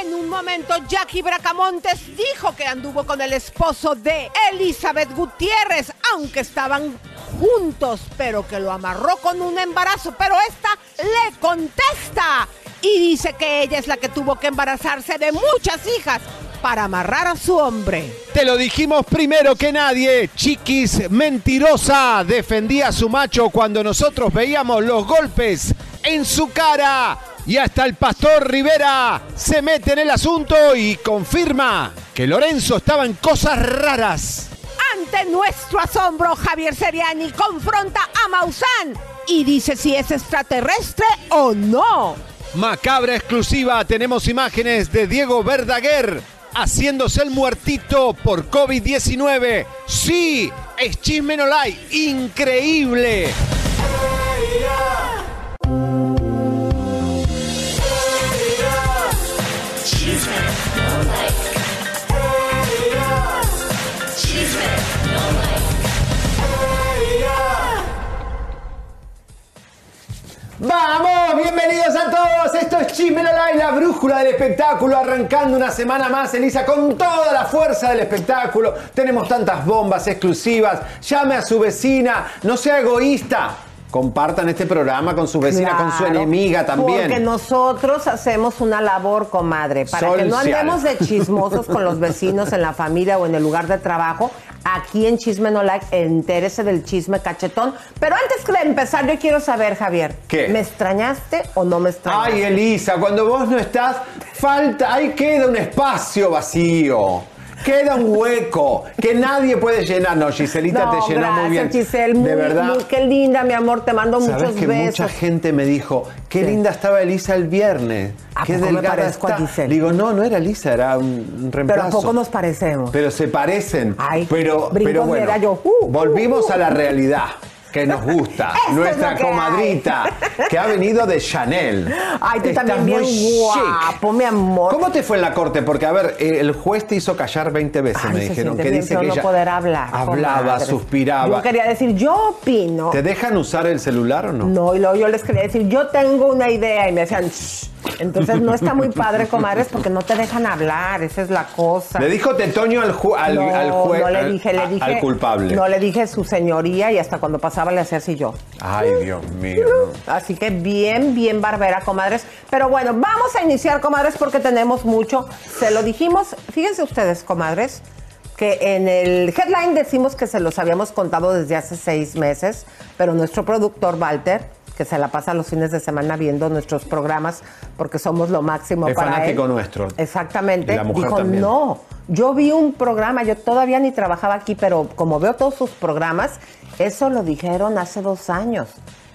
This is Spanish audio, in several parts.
En un momento, Jackie Bracamontes dijo que anduvo con el esposo de Elizabeth Gutiérrez, aunque estaban juntos, pero que lo amarró con un embarazo. Pero esta le contesta y dice que ella es la que tuvo que embarazarse de muchas hijas para amarrar a su hombre. Te lo dijimos primero que nadie. Chiquis mentirosa defendía a su macho cuando nosotros veíamos los golpes en su cara. Y hasta el pastor Rivera se mete en el asunto y confirma que Lorenzo estaba en cosas raras. Ante nuestro asombro, Javier Seriani confronta a Maussan y dice si es extraterrestre o no. Macabra exclusiva, tenemos imágenes de Diego Verdaguer haciéndose el muertito por COVID-19. Sí, es Chisme No Like, increíble. Vamos, bienvenidos a todos. Esto es Chisme Like, la brújula del espectáculo, arrancando una semana más, Elisa, con toda la fuerza del espectáculo. Tenemos tantas bombas exclusivas. Llame a su vecina, no sea egoísta. Compartan este programa con su vecina, con su enemiga también. Porque nosotros hacemos una labor, comadre, para que no andemos de chismosos con los vecinos en la familia o en el lugar de trabajo. Aquí en Chisme No Like, entérese del chisme cachetón. Pero antes de empezar, yo quiero saber, Javier. ¿Qué? ¿Me extrañaste o no me extrañaste? Ay, Elisa, cuando vos no estás, falta, ahí queda un espacio vacío. Queda un hueco que nadie puede llenar. No, Giselita No, te llenó gracias, muy bien. Giselle. Muy, de verdad. muy- qué linda, mi amor. Te mando Sabes muchos que besos. mucha gente me dijo, qué Sí. linda estaba Elisa el viernes. ¿A Qué delgada a está. Giselle? Digo, no, no era Elisa, era un, reemplazo. Pero ¿a poco nos parecemos? Pero se parecen. Ay, pero, pero bueno, yo. Uh, volvimos uh, a la realidad que nos gusta. Nuestra hay. comadrita, que ha venido de Chanel. Ay, tú Estás también bien guapo, mi amor. ¿Cómo te fue en la corte? Porque, a ver, eh, el juez te hizo callar 20 veces, Ay, me dijeron. Que dice que no ella poder hablar. hablaba, comadre. suspiraba. Yo quería decir, yo opino. ¿Te dejan usar el celular o no? No, y luego yo les quería decir, yo tengo una idea y me decían, "Shh". Entonces no está muy padre, comadres, porque no te dejan hablar, esa es la cosa. Le dijo Tetoño al, ju- al, no, al juez, no le al- dije, le dije, al culpable. No le dije su señoría y hasta cuando pasaba le hacía así yo. Ay, Dios mío. Así que bien, bien barbera, comadres. Pero bueno, vamos a iniciar, comadres, porque tenemos mucho. Se lo dijimos, fíjense ustedes, comadres, que en el headline decimos que se los habíamos contado desde hace seis meses, pero nuestro productor, Walter, que se la pasa los fines de semana viendo nuestros programas porque somos lo máximo Es para fanático él. nuestro. Exactamente. La mujer Dijo, también. no, yo vi un programa, yo todavía ni trabajaba aquí, pero como veo todos sus programas, eso lo dijeron hace dos años.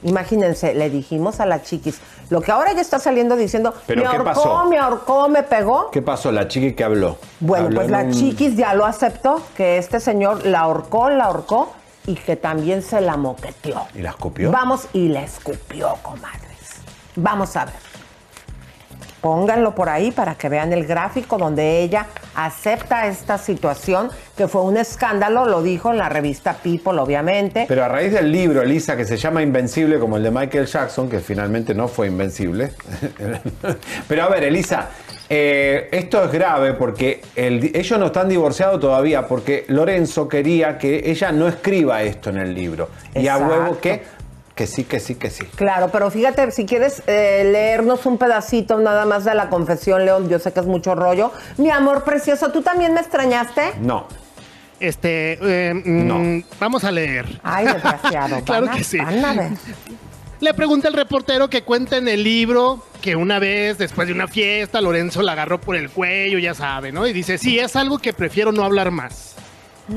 Imagínense, le dijimos a la chiquis, lo que ahora ya está saliendo diciendo, ¿Pero me qué ahorcó, pasó? me ahorcó, me pegó. ¿Qué pasó? La chica que habló. Bueno, Habló pues la un- chiquis ya lo aceptó, que este señor la ahorcó, la ahorcó y que también se la moqueteó. ¿Y la escupió? Vamos, y la escupió, comadres. Vamos a ver. Pónganlo por ahí para que vean el gráfico donde ella acepta esta situación, que fue un escándalo, lo dijo en la revista People, obviamente. Pero a raíz del libro, Elisa, que se llama Invencible, como el de Michael Jackson, que finalmente no fue invencible. Pero a ver, Elisa, eh, esto es grave porque el- ellos no están divorciados todavía porque Lorenzo quería que ella no escriba esto en el libro. Y a huevo que, que sí, que sí, que sí. Claro, pero fíjate, si quieres eh, leernos un pedacito nada más de la confesión, León, yo sé que es mucho rollo. Mi amor precioso, ¿tú también me extrañaste? No. Este, eh, No. vamos a leer. Ay, desgraciado. Claro que sí. Van a ver. le pregunta el reportero que cuenta en el libro que una vez, después de una fiesta, Lorenzo la agarró por el cuello, ya sabe, ¿no? Y dice, sí, es algo que prefiero no hablar más.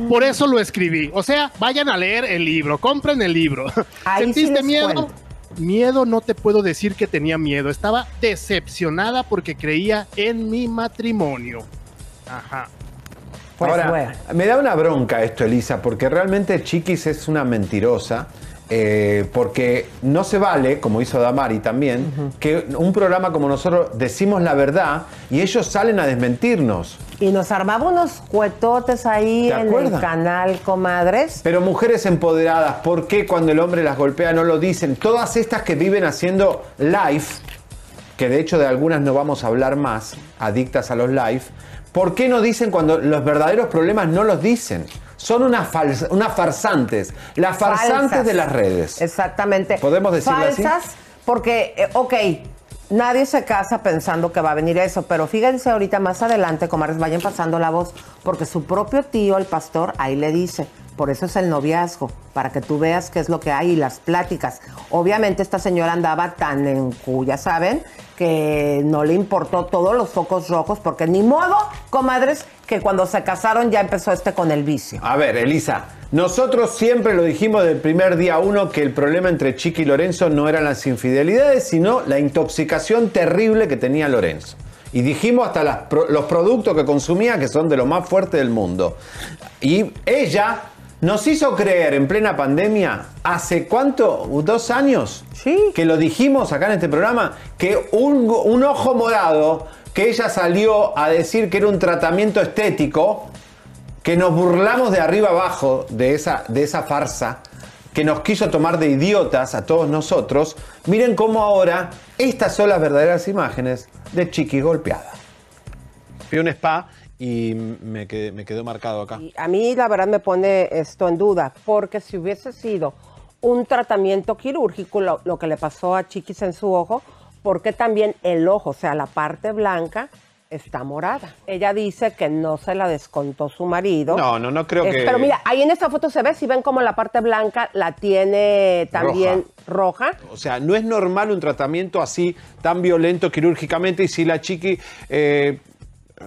Por eso lo escribí. O sea, vayan a leer el libro, compren el libro. Ahí ¿Sentiste miedo? cuento. Miedo no te puedo decir que tenía miedo. Estaba decepcionada porque creía en mi matrimonio. Ajá. Pues Ahora, bueno. me da una bronca esto, Elisa, porque realmente Chiquis es una mentirosa. Eh, porque no se vale, como hizo Damari también, que un programa como nosotros decimos la verdad y ellos salen a desmentirnos. Y nos armaba unos cuetotes ahí ¿Te en el canal, comadres. Pero mujeres empoderadas, ¿por qué cuando el hombre las golpea no lo dicen? Todas estas que viven haciendo live, que de hecho de algunas no vamos a hablar más, adictas a los live, ¿por qué no dicen cuando los verdaderos problemas no los dicen? Son unas, unas farsantes, las farsantes Falsas. de las redes. Exactamente. ¿Podemos decirlo así? Falsas, porque, eh, ok, nadie se casa pensando que va a venir eso, pero fíjense ahorita más adelante, comadres, vayan pasando la voz, porque su propio tío, el pastor, ahí le dice. Por eso es el noviazgo, para que tú veas qué es lo que hay y las pláticas. Obviamente esta señora andaba tan en cuya, ¿saben? Que no le importó todos los focos rojos, porque ni modo, comadres, que cuando se casaron ya empezó este con el vicio. A ver, Elisa, nosotros siempre lo dijimos del primer día uno que el problema entre Chiqui y Lorenzo no eran las infidelidades, sino la intoxicación terrible que tenía Lorenzo. Y dijimos hasta las los productos que consumía que son de lo más fuerte del mundo. Y ella nos hizo creer en plena pandemia, hace cuánto, dos años, Sí. que lo dijimos acá en este programa, que un, un ojo morado, que ella salió a decir que era un tratamiento estético, que nos burlamos de arriba abajo de esa, de esa farsa, que nos quiso tomar de idiotas a todos nosotros, miren cómo ahora estas son las verdaderas imágenes de Chiqui golpeada. Fui a un spa y me quedé- me quedó marcado acá. Y a mí la verdad me pone esto en duda, porque si hubiese sido un tratamiento quirúrgico, lo, lo que le pasó a Chiquis en su ojo, porque también el ojo, o sea, la parte blanca, está morada. Ella dice que no se la descontó su marido. No, no, no creo Es- que- Pero mira, ahí en esta foto se ve, si ven como la parte blanca la tiene también roja. O sea, no es normal un tratamiento así tan violento quirúrgicamente y si la chiqui eh,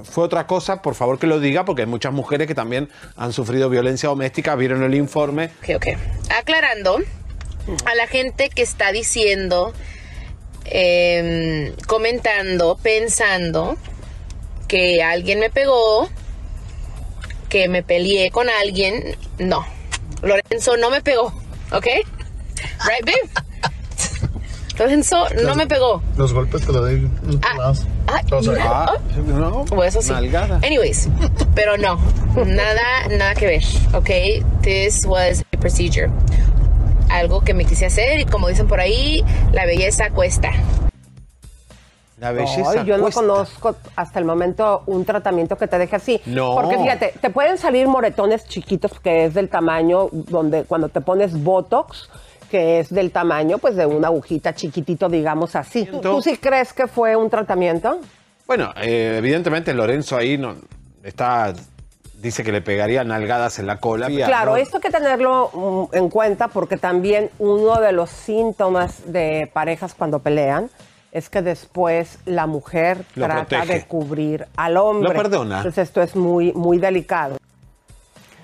fue otra cosa, por favor que lo diga, porque hay muchas mujeres que también han sufrido violencia doméstica, vieron el informe. Ok, ok. Aclarando a la gente que está diciendo, em, comentando, pensando que alguien me pegó, que me peleé con alguien. No, Lorenzo no me pegó, ¿ok? Right, babe? Lorenzo no me pegó. Los golpes te lo doy Ah, ah, O sea, Ah, no, o eso sí. nalgada. Anyways, pero no, nada, nada que ver, ¿ok? This was a procedure. Algo que me quise hacer y como dicen por ahí, la belleza cuesta. La belleza Ay, yo no conozco hasta el momento un tratamiento que te deje así. No. Porque fíjate, te pueden salir moretones chiquitos que es del tamaño donde cuando te pones Botox, que es del tamaño pues de una agujita chiquitito, digamos así. ¿Tú, tú sí crees que fue un tratamiento? Bueno, eh, evidentemente Lorenzo ahí no está dice que le pegaría nalgadas en la cola. Claro, ¿no? esto hay que tenerlo mm, en cuenta porque también uno de los síntomas de parejas cuando pelean es que después la mujer Lo trata protege. de cubrir al hombre. Lo perdona. Entonces esto es muy, muy delicado.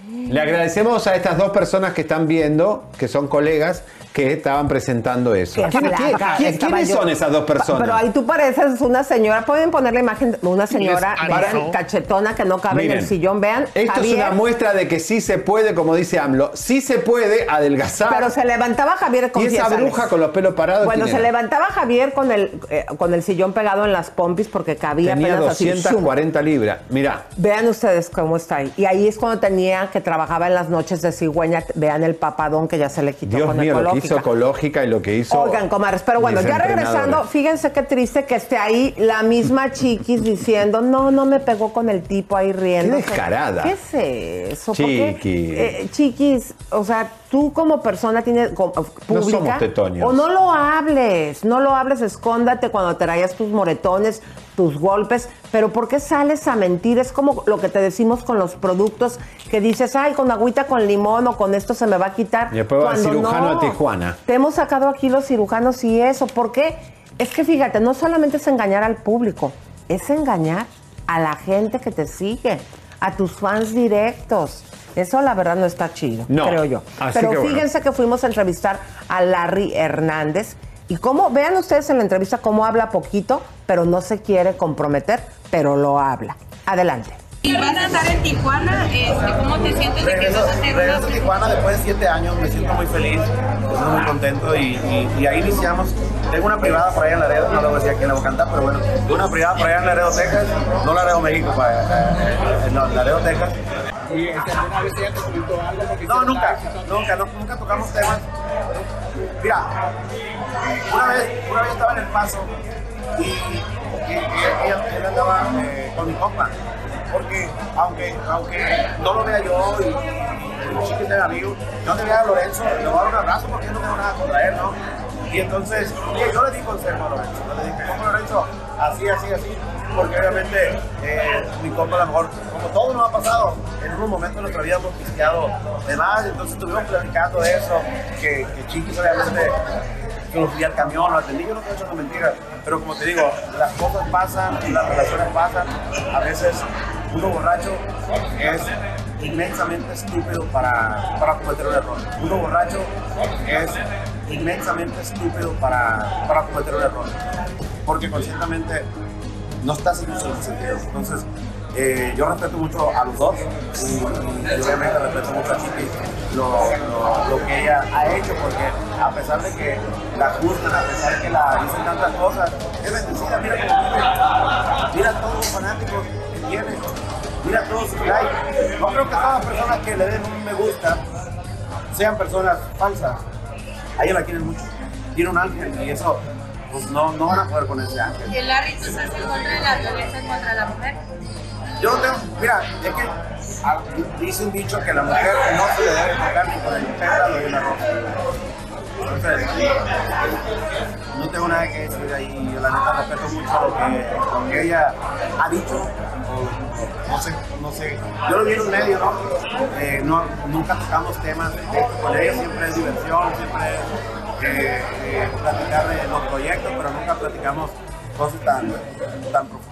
Le agradecemos a estas dos personas que están viendo, que son colegas, que estaban presentando eso. Qué ¿Quién- quién- flaca quién- estaba ¿Quiénes yo. son esas dos personas? Pero ahí tú pareces una señora. Pueden poner la imagen de una señora, vean, cachetona que no cabe en el sillón. Vean, Esto es una muestra de que sí se puede, como dice AMLO, sí se puede adelgazar. Pero se levantaba Javier, y esa bruja con los pelos parados. Bueno, ¿quién se levantaba Javier con el, eh, con el sillón pegado en las pompis porque cabía Tenía apenas así. ¡zum! 240 libras. Mira, Vean ustedes cómo está ahí. Y ahí es cuando tenía que trabajaba en las noches de cigüeña. Vean el papadón que ya se le quitó Dios con mío, lo que ecológica. hizo ecológica y lo que hizo. Oigan, comadres, pero bueno, ya regresando, fíjense qué triste que esté ahí la misma chiquis diciendo, no, no me pegó con el tipo ahí riendo. Qué descarada. ¿Qué es eso? Chiquis. eh, chiquis, o sea, tú como persona tienes como, pública, somos tetoños. o no lo hables, no lo hables, escóndate cuando te traías tus moretones. Tus golpes, pero ¿por qué sales a mentir? Es como lo que te decimos con los productos que dices, ay, con agüita con limón o con esto se me va a quitar. Y después va cirujano no. a Tijuana. Te hemos sacado aquí los cirujanos y eso. ¿Por qué? Es que fíjate, no solamente es engañar al público, es engañar a la gente que te sigue, a tus fans directos. Eso la verdad no está chido, No. creo yo. Pero que bueno. fíjense que fuimos a entrevistar a Larry Hernández y cómo, vean ustedes en la entrevista cómo habla poquito, pero no se quiere comprometer, pero lo habla. Adelante. Y vas a estar en Tijuana, este, ¿cómo te sientes de que Regreso, hacer regreso a Tijuana después de siete años, me siento muy feliz, estoy muy contento y, y- y ahí iniciamos. Tengo una privada por allá en Laredo, no le voy a decir a quién le voy a cantar, pero bueno, tengo una privada por allá en Laredo, Texas, no Laredo, México, para, eh, no, Laredo, Texas. No, nunca, nunca, no- nunca tocamos temas. Mira, una vez, una vez estaba en el paso y, y- ella, él andaba eh, con mi compa. Porque aunque, aunque no lo vea yo y, y chico sea amigo, yo te vea a Lorenzo, le voy a dar un abrazo porque no tengo nada contra él, ¿no? Y entonces, yo le di consejo a Lorenzo, yo le dije, ¿cómo Lorenzo? Así, así, así. Porque obviamente eh, mi compa a lo mejor, como todo nos ha pasado, en unos momentos de nuestra vida hemos de más, entonces estuvimos platicando de eso, que, que Chiquis obviamente que lo fui al camión, lo atendí, yo no estoy echando mentiras, pero como te digo, las cosas pasan, las relaciones pasan, a veces uno borracho es inmensamente estúpido para, para cometer un error. Uno borracho es inmensamente estúpido para, para cometer un error, porque conscientemente no estás en sus sentidos. Entonces, eh, yo respeto mucho a los dos y, obviamente respeto mucho a Chiqui lo, lo- que ella ha hecho, porque a pesar de que la juzgan, a pesar de que la dicen tantas cosas, es bendecida, mira cómo vive, mira todos los fanáticos que tiene, mira todos sus likes. No creo que todas las personas que le den un me gusta sean personas falsas. A ella la quieren mucho, tiene un ángel y eso, pues no, no van a poder con ese ángel. ¿Y el Larry, tú estás en contra la violencia contra la mujer? Yo no tengo, mira, es que ah, dice un dicho que la mujer no se le debe tocar ni con el pétalo de una rosa. Entonces, no tengo nada que decir ahí, yo la neta respeto mucho lo que, ella ha dicho, no sé, no sé, yo lo vi en un medio, ¿no? Eh, nunca tocamos temas con ella siempre es diversión, siempre es eh, eh, platicar de los proyectos, pero nunca platicamos cosas tan, tan profundas.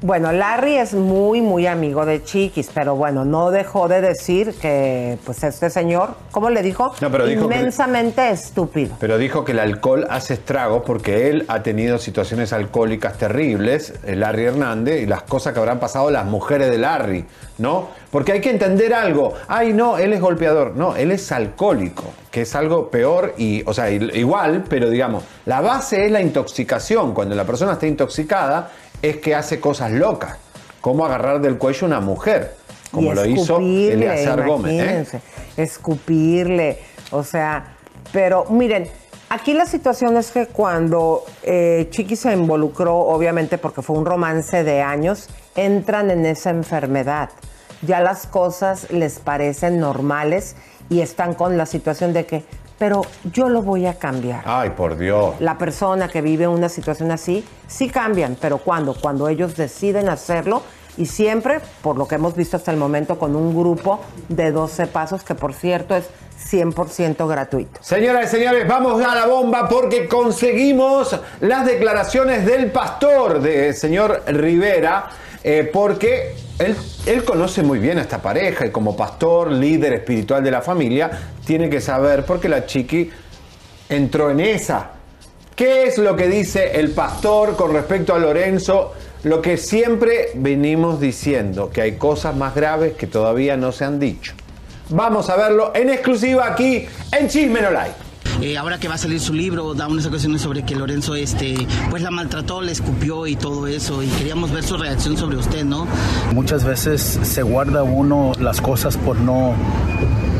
Bueno, Larry es muy, muy amigo de Chiquis, pero bueno, no dejó de decir que, pues, este señor, ¿cómo le dijo? No, pero dijo que- Inmensamente estúpido. Pero dijo que el alcohol hace estragos porque él ha tenido situaciones alcohólicas terribles, el Larry Hernández, y las cosas que habrán pasado las mujeres de Larry, ¿no? Porque hay que entender algo. Ay, no, él es golpeador. No, él es alcohólico, que es algo peor y, o sea, igual, pero digamos, la base es la intoxicación. Cuando la persona está intoxicada, es que hace cosas locas, como agarrar del cuello a una mujer, como Y lo hizo escupirle, Eleazar Gómez. ¿eh? Escupirle, o sea, pero miren, aquí la situación es que cuando eh, Chiqui se involucró, obviamente porque fue un romance de años, entran en esa enfermedad. Ya las cosas les parecen normales y están con la situación de que, pero yo lo voy a cambiar. Ay, por Dios. La persona que vive una situación así, sí cambian, pero ¿cuándo? Cuando ellos deciden hacerlo y siempre, por lo que hemos visto hasta el momento, con un grupo de 12 pasos, que por cierto es 100% gratuito. Señoras y señores, vamos a la bomba porque conseguimos las declaraciones del pastor, de señor Rivera, eh, porque él, él conoce muy bien a esta pareja y como pastor, líder espiritual de la familia, tiene que saber porque la chiqui entró en esa. ¿Qué es lo que dice el pastor con respecto a Lorenzo? Lo que siempre venimos diciendo, que hay cosas más graves que todavía no se han dicho. Vamos a verlo en exclusiva aquí en Chisme. Eh, ahora que va a salir su libro, da unas ocasiones sobre que Lorenzo este, pues la maltrató, le escupió y todo eso, y queríamos ver su reacción sobre usted, ¿no? Muchas veces se guarda uno las cosas por no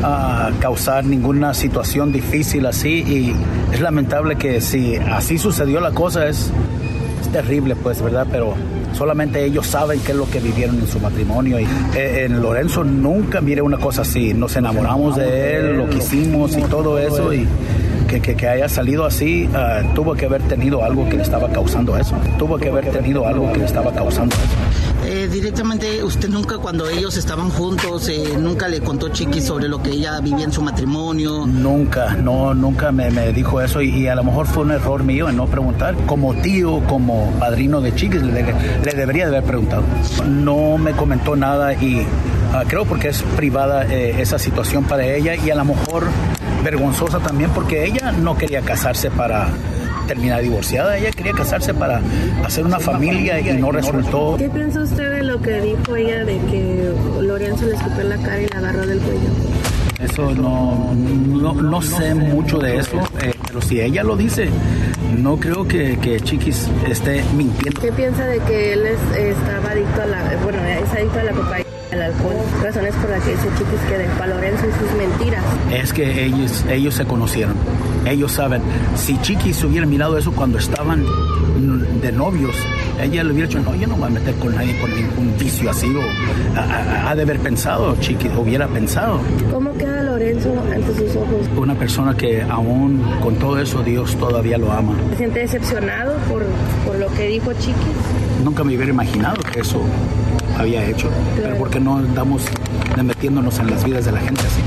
ah, causar ninguna situación difícil así y es lamentable que si así sucedió la cosa es, es terrible pues, ¿verdad? Pero solamente ellos saben qué es lo que vivieron en su matrimonio y eh, en Lorenzo nunca miré una cosa así, nos enamoramos de él, lo quisimos y todo eso y que, que- haya salido así, ah, tuvo que haber tenido algo que le estaba causando eso. Tuvo que haber tenido algo que le estaba causando eso. Directamente, usted nunca cuando ellos estaban juntos, eh, nunca le contó Chiqui sobre lo que ella vivía en su matrimonio. Nunca, no, nunca me, me dijo eso y, a lo mejor fue un error mío en no preguntar. Como tío, como padrino de chiquis, le, le debería de haber preguntado. No me comentó nada y ah, creo porque es privada eh, esa situación para ella y a lo mejor vergonzosa también porque ella no quería casarse para terminar divorciada, ella quería casarse para hacer una familia y no resultó. ¿Qué piensa usted de lo que dijo ella de que Lorenzo le escupió en la cara y la agarró del cuello? Eso no, no, no sé mucho de eso, eh, pero si ella lo dice, no creo que, que Chiquis esté mintiendo. ¿Qué piensa de que él es- estaba adicto a la, bueno, es adicto a la cocaína, al alcohol? Razones por las que dice Chiquis que dejó a Lorenzo y sus mentiras. Es que ellos, ellos se conocieron, ellos saben. Si Chiquis hubiera mirado eso cuando estaban de novios, ella le hubiera dicho, no, yo no voy a meter con nadie con ningún vicio así, o ha, de haber pensado, Chiquis, hubiera pensado. ¿Cómo queda Lorenzo ante sus ojos? Una persona que aún con todo eso Dios todavía lo ama. ¿Se siente decepcionado por, por lo que dijo Chiquis? Nunca me hubiera imaginado que eso había hecho. Pero ¿por qué no andamos metiéndonos en las vidas de la gente así?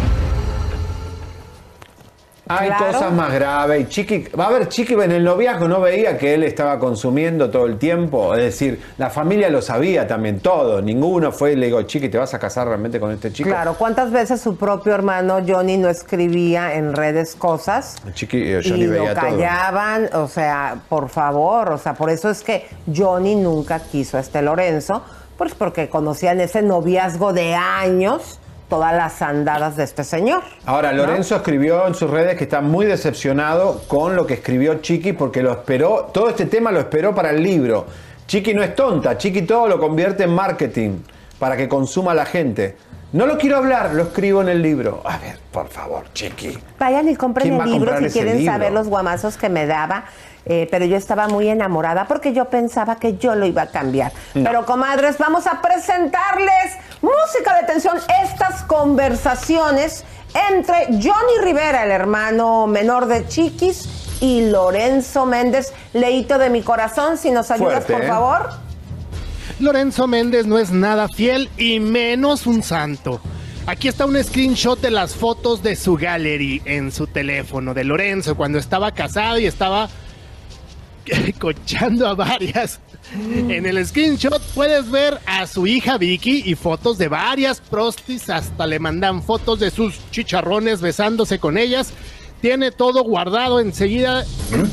Hay Claro. cosas más graves. Y Chiqui, va a ver, Chiqui en el noviazgo no veía que él estaba consumiendo todo el tiempo. Es decir, la familia lo sabía también, todo. Ninguno fue y le digo, Chiqui, ¿te vas a casar realmente con este chico? Claro, ¿cuántas veces su propio hermano Johnny no escribía en redes cosas? Chiqui, eh, Johnny y veía lo todo. callaban, o sea, por favor, o sea, por eso es que Johnny nunca quiso a este Lorenzo, pues porque conocían ese noviazgo de años, todas las andadas de este señor. Ahora, ¿no? Lorenzo escribió en sus redes que está muy decepcionado con lo que escribió Chiqui porque lo esperó, todo este tema lo esperó para el libro. Chiqui no es tonta, Chiqui todo lo convierte en marketing para que consuma la gente. No lo quiero hablar, lo escribo en el libro. A ver, por favor, Chiqui. Vayan y compren ¿Quién va el libro si quieren libro? saber los guamazos que me daba. Eh, pero yo estaba muy enamorada porque yo pensaba que yo lo iba a cambiar. No. Pero comadres, vamos a presentarles música de tensión, estas conversaciones entre Johnny Rivera, el hermano menor de Chiquis, y Lorenzo Méndez, leíto de mi corazón. Si nos ayudas, Fuerte, por ¿eh? favor. Lorenzo Méndez no es nada fiel y menos un santo. Aquí está un screenshot de las fotos de su gallery en su teléfono de Lorenzo cuando estaba casado y estaba cochando a varias. En el screenshot puedes ver a su hija Vicky y fotos de varias prostis, hasta le mandan fotos de sus chicharrones besándose con ellas. Tiene todo guardado enseguida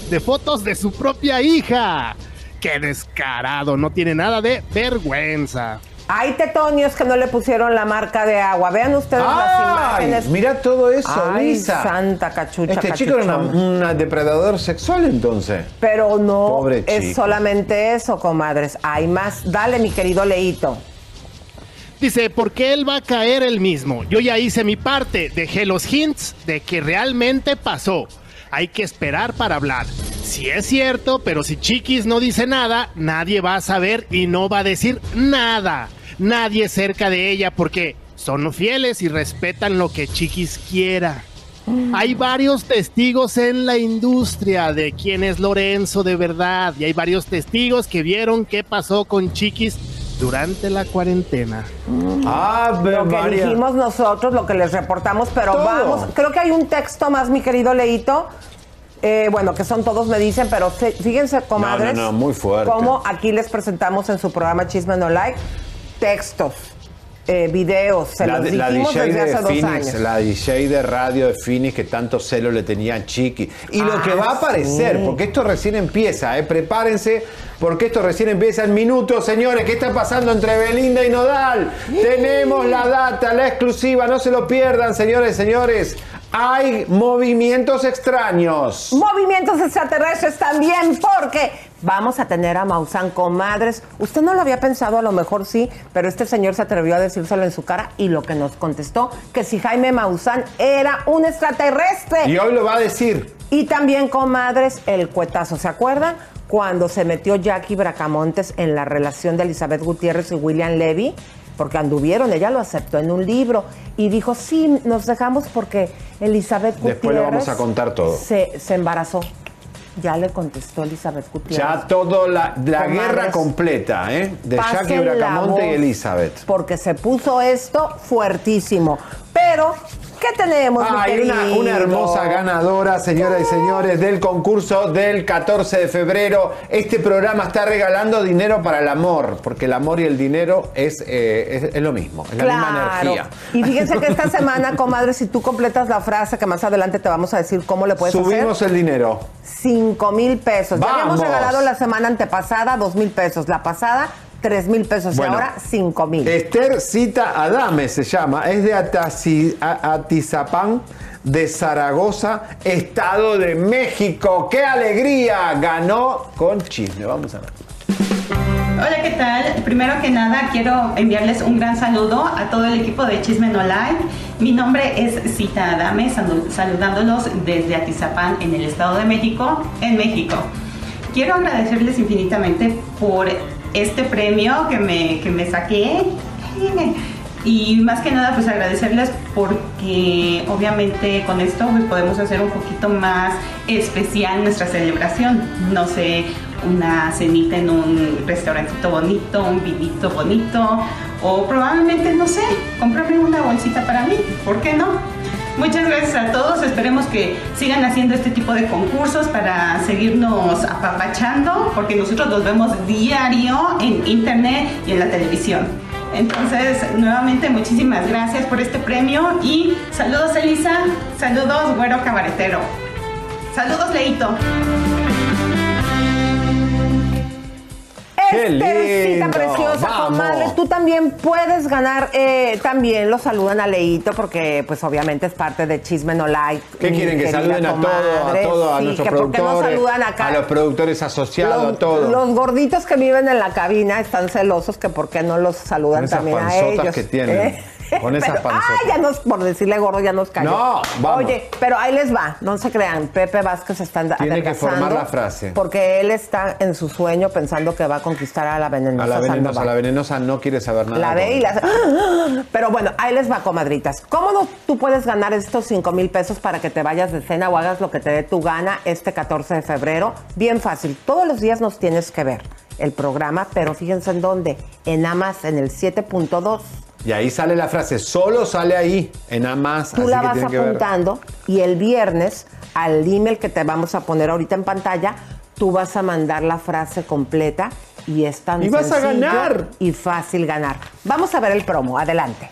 de fotos de su propia hija. ¡Qué descarado! No tiene nada de vergüenza. Hay tetonios que no le pusieron la marca de agua. Vean ustedes las ¡Ay! imágenes. Mira todo eso, Ay, Lisa. santa cachucha, Este chico era un depredador sexual entonces. Pero no Pobre es chico. solamente eso, comadres. Hay más. Dale, mi querido Leito. Dice, porque él va a caer el mismo. Yo ya hice mi parte, dejé los hints de que realmente pasó. Hay que esperar para hablar. Si es cierto, pero si Chiquis no dice nada, nadie va a saber y no va a decir nada. Nadie cerca de ella porque son fieles y respetan lo que Chiquis quiera. Hay varios testigos en la industria de quién es Lorenzo de verdad y hay varios testigos que vieron qué pasó con Chiquis durante la cuarentena. Ah, Lo que María. dijimos nosotros, lo que les reportamos, pero Todo. vamos. Creo que hay un texto más, mi querido Leito. Eh, bueno, que son todos, me dicen, pero fí- fíjense, comadres. no, no, muy fuerte. Como aquí les presentamos en su programa Chisme No Like textos, eh, videos, se los la DJ desde de hace dos Phoenix, años. la DJ de radio de Phoenix que tanto celo le tenía a Chiqui. Y lo Ah, que va a aparecer, sí. porque esto recién empieza, eh, prepárense, porque esto recién empieza en minutos, señores. ¿Qué está pasando entre Belinda y Nodal? Tenemos la data, la exclusiva, no se lo pierdan, señores, señores. Hay movimientos extraños. Movimientos extraterrestres también, porque vamos a tener a Maussan comadres. Usted no lo había pensado, a lo mejor sí, pero este señor se atrevió a decírselo en su cara y lo que nos contestó, que si Jaime Maussan era un extraterrestre. Y hoy lo va a decir. Y también, comadres, el cuetazo. ¿Se acuerdan? Cuando se metió Jackie Bracamontes en la relación de Elizabeth Gutiérrez y William Levy. porque anduvieron, ella lo aceptó en un libro y dijo, sí, nos dejamos porque Elizabeth Gutiérrez Después lo vamos a contar todo. Se, se embarazó. Ya le contestó Elizabeth Gutiérrez. Ya todo la, la guerra completa, ¿eh? De Jackie Bracamonte y Elizabeth. Porque se puso esto fuertísimo. Pero, ¿qué tenemos, Hay una, una hermosa ganadora, señoras y señores, del concurso del 14 de febrero. Este programa está regalando dinero para el amor, porque el amor y el dinero es, eh, es, es lo mismo, es la misma energía. Y fíjense que esta semana, comadre, si tú completas la frase que más adelante te vamos a decir cómo le puedes Subimos hacer. el dinero. 5 mil pesos. Ya habíamos regalado la semana antepasada 2 mil pesos. La pasada 3 mil pesos. Bueno. y ahora 5 mil. Esther Cita Adame se llama, es de Atazi- a- Atizapán de Zaragoza, Estado de México. ¡Qué alegría! Ganó con chisme. Vamos a ver. Hola, ¿qué tal? Primero que nada, quiero enviarles un gran saludo a todo el equipo de Chisme No Live. Mi nombre es Cita Adame, salu- saludándolos desde Atizapán, en el Estado de México, en México. Quiero agradecerles infinitamente por este premio que me, que me saqué. Y más que nada, pues agradecerles porque obviamente con esto pues, podemos hacer un poquito más especial nuestra celebración. No sé, una cenita en un restaurantito bonito, un vinito bonito, o probablemente, no sé, comprarme una bolsita para mí, ¿por qué no? Muchas gracias a todos, esperemos que sigan haciendo este tipo de concursos para seguirnos apapachando, porque nosotros los vemos diario en internet y en la televisión. Entonces, nuevamente muchísimas gracias por este premio y saludos Elisa, saludos Güero Cabaretero, saludos Leito. ¡Qué lindo! preciosa, ¡Vamos! comadre. Tú también puedes ganar. eh, también lo saludan a Leito porque, pues, obviamente es parte de Chisme No Like. ¿Qué quieren? Que saluden a todo, a comadre. todo, a Sí, nuestros que ¿por qué no productores, saludan acá? a los productores asociados, los, a todos. los gorditos que viven en la cabina están celosos que por qué no los saludan Con esas también a ellos. que tienen. ¿eh? Con esas Pero- panzotas. Ay, ya nos, por decirle gordo, ya nos cayó. No, vamos. Oye, pero ahí les va, no se crean. Pepe Vázquez está Tiene que formar la frase. Porque él está en su sueño pensando que va a conquistar a la venenosa A la venenosa, Sandoval. la venenosa no quiere saber nada. La ve y la hace- Pero bueno, ahí les va, comadritas. ¿Cómo no tú puedes ganar estos 5 mil pesos para que te vayas de cena o hagas lo que te dé tu gana este 14 de febrero? Bien fácil. Todos los días nos tienes que ver el programa, pero fíjense en dónde. En Amas, en el 7.2. Y ahí sale la frase, solo sale ahí, en A más. Tú así la que vas que apuntando y el viernes al email que te vamos a poner ahorita en pantalla, tú vas a mandar la frase completa y es tan Y vas a ganar. y fácil ganar. Vamos a ver el promo, adelante.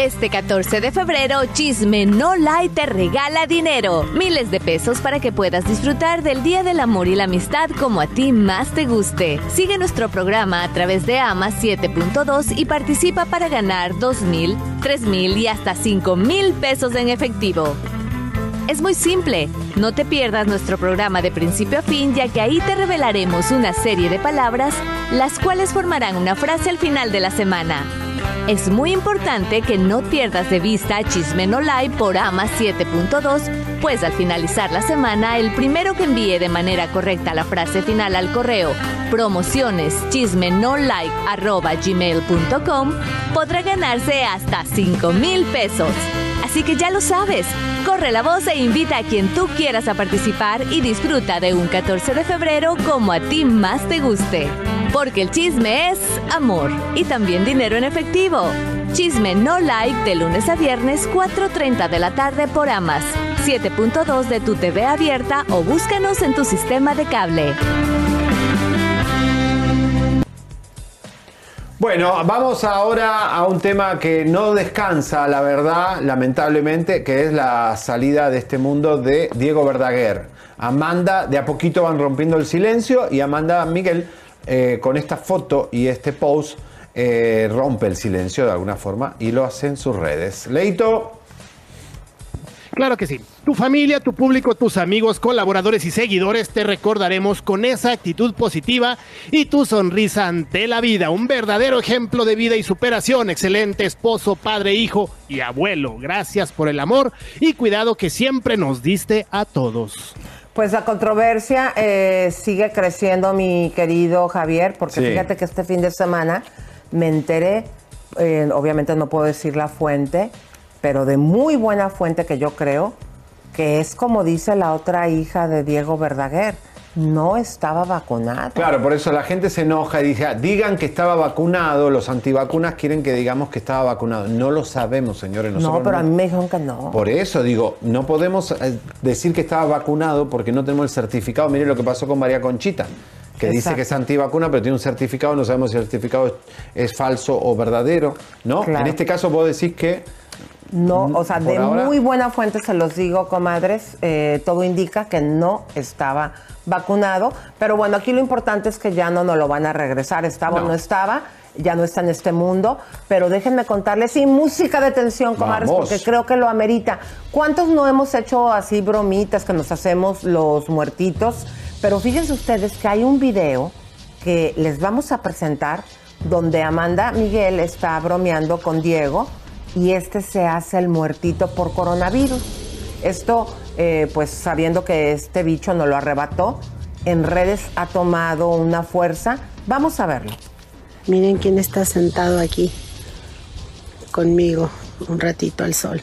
Este 14 de febrero, Chisme No Light te regala dinero. Miles de pesos para que puedas disfrutar del Día del Amor y la Amistad como a ti más te guste. Sigue nuestro programa a través de AMA 7.2 y participa para ganar 2 mil, 3 mil y hasta 5 mil pesos en efectivo. Es muy simple. No te pierdas nuestro programa de principio a fin, ya que ahí te revelaremos una serie de palabras, las cuales formarán una frase al final de la semana. Es muy importante que no pierdas de vista Chisme No Live por AMA 7.2, pues al finalizar la semana, el primero que envíe de manera correcta la frase final al correo promociones gmail.com podrá ganarse hasta 5 mil pesos. Así que ya lo sabes, corre la voz e invita a quien tú quieras a participar y disfruta de un 14 de febrero como a ti más te guste. Porque el chisme es amor y también dinero en efectivo. Chisme no like de lunes a viernes 4.30 de la tarde por Amas, 7.2 de tu TV abierta o búscanos en tu sistema de cable. Bueno, vamos ahora a un tema que no descansa, la verdad, lamentablemente, que es la salida de este mundo de Diego Verdaguer. Amanda, de a poquito van rompiendo el silencio y Amanda Miguel, eh, con esta foto y este post, eh, rompe el silencio de alguna forma y lo hace en sus redes. Leito. Claro que sí. Tu familia, tu público, tus amigos, colaboradores y seguidores te recordaremos con esa actitud positiva y tu sonrisa ante la vida. Un verdadero ejemplo de vida y superación. Excelente esposo, padre, hijo y abuelo. Gracias por el amor y cuidado que siempre nos diste a todos. Pues la controversia eh, sigue creciendo, mi querido Javier, porque Sí. fíjate que este fin de semana me enteré, eh, obviamente no puedo decir la fuente, pero de muy buena fuente que yo creo, que es como dice la otra hija de Diego Verdaguer, no estaba vacunado. Claro, por eso la gente se enoja y dice, "Ah, digan que estaba vacunado, los antivacunas quieren que digamos que estaba vacunado. No lo sabemos, señores. no, pero a mí me dijeron que no. Por eso digo, no podemos eh, decir que estaba vacunado porque no tenemos el certificado. Mire lo que pasó con María Conchita, que dice que es antivacuna, pero tiene un certificado, no sabemos si el certificado es, es falso o verdadero, ¿no? Claro. En este caso vos decís que No, o sea, de ahora- muy buena fuente se los digo, comadres, eh, todo indica que no estaba vacunado, pero bueno, aquí lo importante es que ya no nos lo van a regresar, estaba o No. no estaba, ya no está en este mundo, pero déjenme contarles, sí, música de tensión, comadres, Vamos. porque creo que lo amerita. ¿Cuántos no hemos hecho así bromitas que nos hacemos los muertitos? Pero fíjense ustedes que hay un video que les vamos a presentar donde Amanda Miguel está bromeando con Diego y este se hace el muertito por coronavirus. Esto, eh, pues sabiendo que este bicho no lo arrebató, en redes ha tomado una fuerza. Vamos a verlo. Miren quién está sentado aquí conmigo un ratito al sol.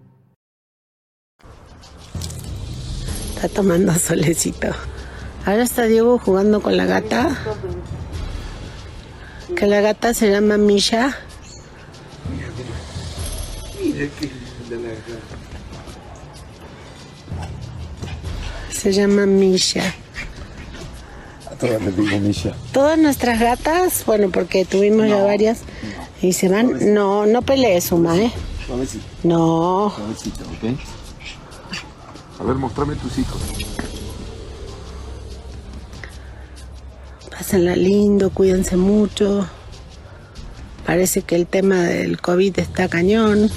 Está tomando solecito. Ahora está Diego jugando con la gata. Que la gata se llama Misha. Se llama Misha. Todas les digo Misha. Todas nuestras gatas, bueno, porque tuvimos ya varias, y se van. No, no pelees, Suma, ¿eh? No. Suavecito, ¿ok? A ver, mostrame tus hijos. Pásenla lindo, cuídense mucho. Parece que el tema del COVID está cañón.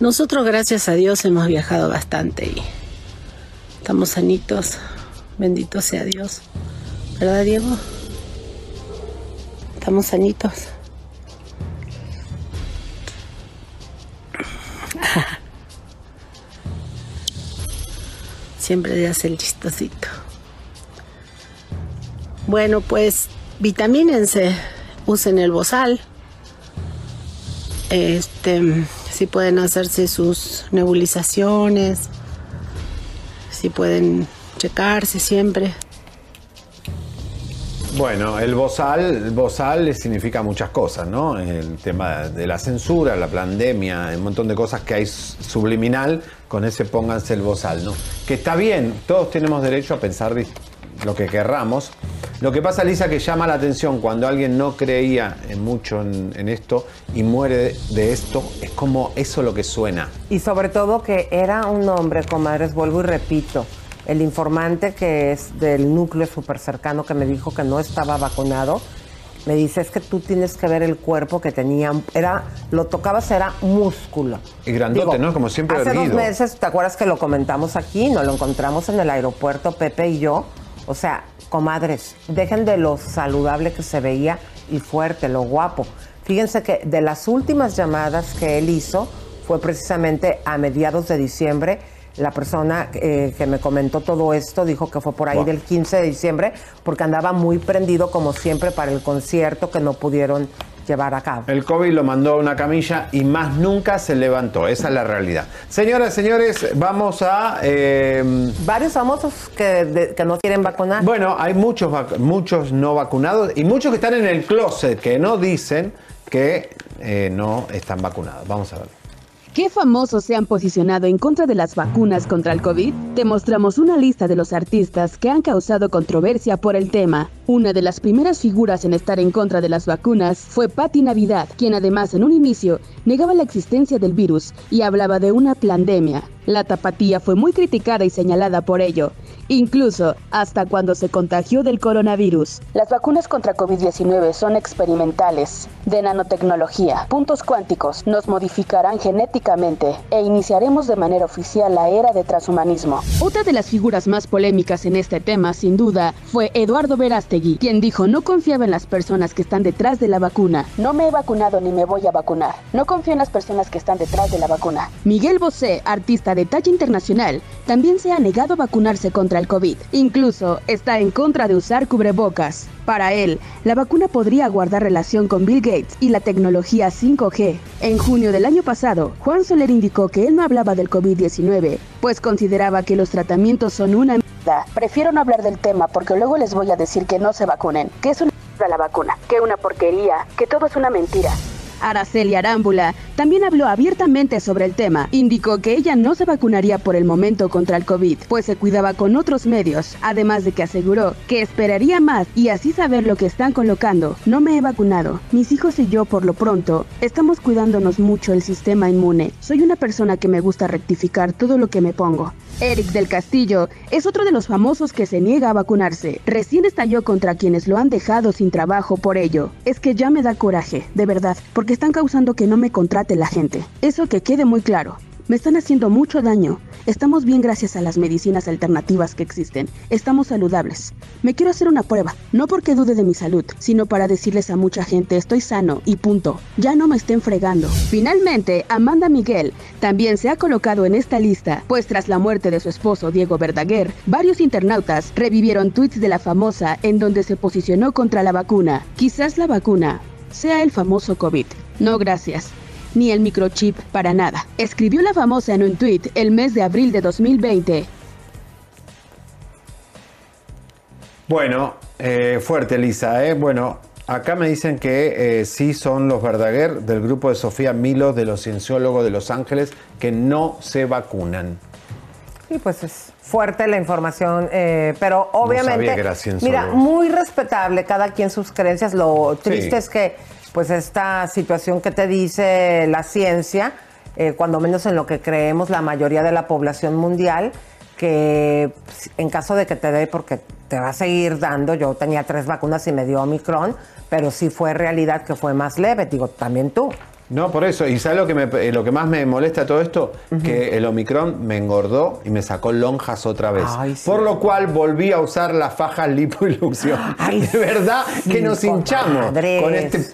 Nosotros, gracias a Dios, hemos viajado bastante y estamos sanitos. Bendito sea Dios. ¿Verdad, Diego? Estamos sanitos. Siempre le hace el chistosito. Bueno, pues vitamínense, usen el bozal. Este, si pueden hacerse sus nebulizaciones, si pueden checarse siempre. Bueno, el bozal, el bozal significa muchas cosas, ¿no? El tema de la censura, la pandemia, un montón de cosas que hay subliminal, con ese pónganse el bozal, ¿no? Que está bien, todos tenemos derecho a pensar lo que querramos. Lo que pasa, Lisa, que llama la atención cuando alguien no creía mucho en, esto y muere de, de esto, es como eso lo que suena. Y sobre todo que era un hombre, comadres, vuelvo y repito, el informante que es del núcleo súper cercano que me dijo que no estaba vacunado, me dice, es que tú tienes que ver el cuerpo que tenía, era, lo tocabas, era músculo. Y grandote, Digo, ¿no? Como siempre Hace erguido. dos meses, ¿te acuerdas que lo comentamos aquí? Nos lo encontramos en el aeropuerto, Pepe y yo. O sea, comadres, dejen de lo saludable que se veía y fuerte, lo guapo. Fíjense que de las últimas llamadas que él hizo fue precisamente a mediados de diciembre. La persona eh, que me comentó todo esto dijo que fue por ahí Wow. del 15 de diciembre porque andaba muy prendido como siempre para el concierto que no pudieron llevar a cabo. El COVID lo mandó a una camilla y más nunca se levantó. Esa es la realidad. Señoras, señores, vamos a... eh, Varios famosos que, de- que no quieren vacunar. Bueno, hay muchos, muchos no vacunados y muchos que están en el closet que no dicen que eh, no están vacunados. Vamos a ver. ¿Qué famosos se han posicionado en contra de las vacunas contra el COVID? Te mostramos una lista de los artistas que han causado controversia por el tema. Una de las primeras figuras en estar en contra de las vacunas fue Patti Navidad, quien además en un inicio negaba la existencia del virus y hablaba de una pandemia. La tapatía fue muy criticada y señalada por ello. incluso hasta cuando se contagió del coronavirus. Las vacunas contra COVID-19 son experimentales, de nanotecnología, puntos cuánticos, nos modificarán genéticamente e iniciaremos de manera oficial la era de transhumanismo. Otra de las figuras más polémicas en este tema, sin duda, fue Eduardo Verástegui, quien dijo no confiaba en las personas que están detrás de la vacuna. No me he vacunado ni me voy a vacunar. No confío en las personas que están detrás de la vacuna. Miguel Bosé, artista de talla internacional, también se ha negado a vacunarse contra el COVID. Incluso está en contra de usar cubrebocas. Para él, la vacuna podría guardar relación con Bill Gates y la tecnología 5G. En junio del año pasado, Juan Soler indicó que él no hablaba del COVID-19, pues consideraba que los tratamientos son una mierda. Prefiero no hablar del tema porque luego les voy a decir que no se vacunen, que es una mierda la vacuna, que una porquería, que todo es una mentira. Araceli Arámbula también habló abiertamente sobre el tema. Indicó que ella no se vacunaría por el momento contra el COVID, pues se cuidaba con otros medios, además de que aseguró que esperaría más y así saber lo que están colocando. No me he vacunado. Mis hijos y yo, por lo pronto, estamos cuidándonos mucho el sistema inmune. Soy una persona que me gusta rectificar todo lo que me pongo. Eric del Castillo es otro de los famosos que se niega a vacunarse. Recién estalló contra quienes lo han dejado sin trabajo por ello. Es que ya me da coraje, de verdad, porque están causando que no me contrate la gente. Eso que quede muy claro. Me están haciendo mucho daño. Estamos bien gracias a las medicinas alternativas que existen. Estamos saludables. Me quiero hacer una prueba, no porque dude de mi salud, sino para decirles a mucha gente estoy sano y punto. Ya no me estén fregando. Finalmente, Amanda Miguel también se ha colocado en esta lista, pues tras la muerte de su esposo Diego Verdaguer, varios internautas revivieron tweets de la famosa en donde se posicionó contra la vacuna. Quizás la vacuna sea el famoso COVID. No gracias ni el microchip para nada. Escribió la famosa en un tweet el mes de abril de 2020. Bueno, eh, fuerte Lisa, ¿eh? Bueno, acá me dicen que eh, sí son los Verdaguer del grupo de Sofía Milo de los cienciólogos de Los Ángeles que no se vacunan. Y pues es fuerte la información, eh, pero obviamente, sabía era cienciólogo. mira, muy respetable cada quien sus creencias. Lo triste Sí. es que, pues esta situación que te dice la ciencia, eh, cuando menos en lo que creemos la mayoría de la población mundial, que pues, en caso de que te dé, porque te va a seguir dando, yo tenía tres vacunas y me dio Omicron, pero sí fue realidad que fue más leve, digo, también tú. No, por eso. ¿Y sabes lo que, me- eh, lo que más me molesta todo esto? Que el Omicron me engordó y me sacó lonjas otra vez. Ay, sí. Por lo cual volví a usar la faja lipoilusión. Ay, de verdad sí, que nos hinchamos con este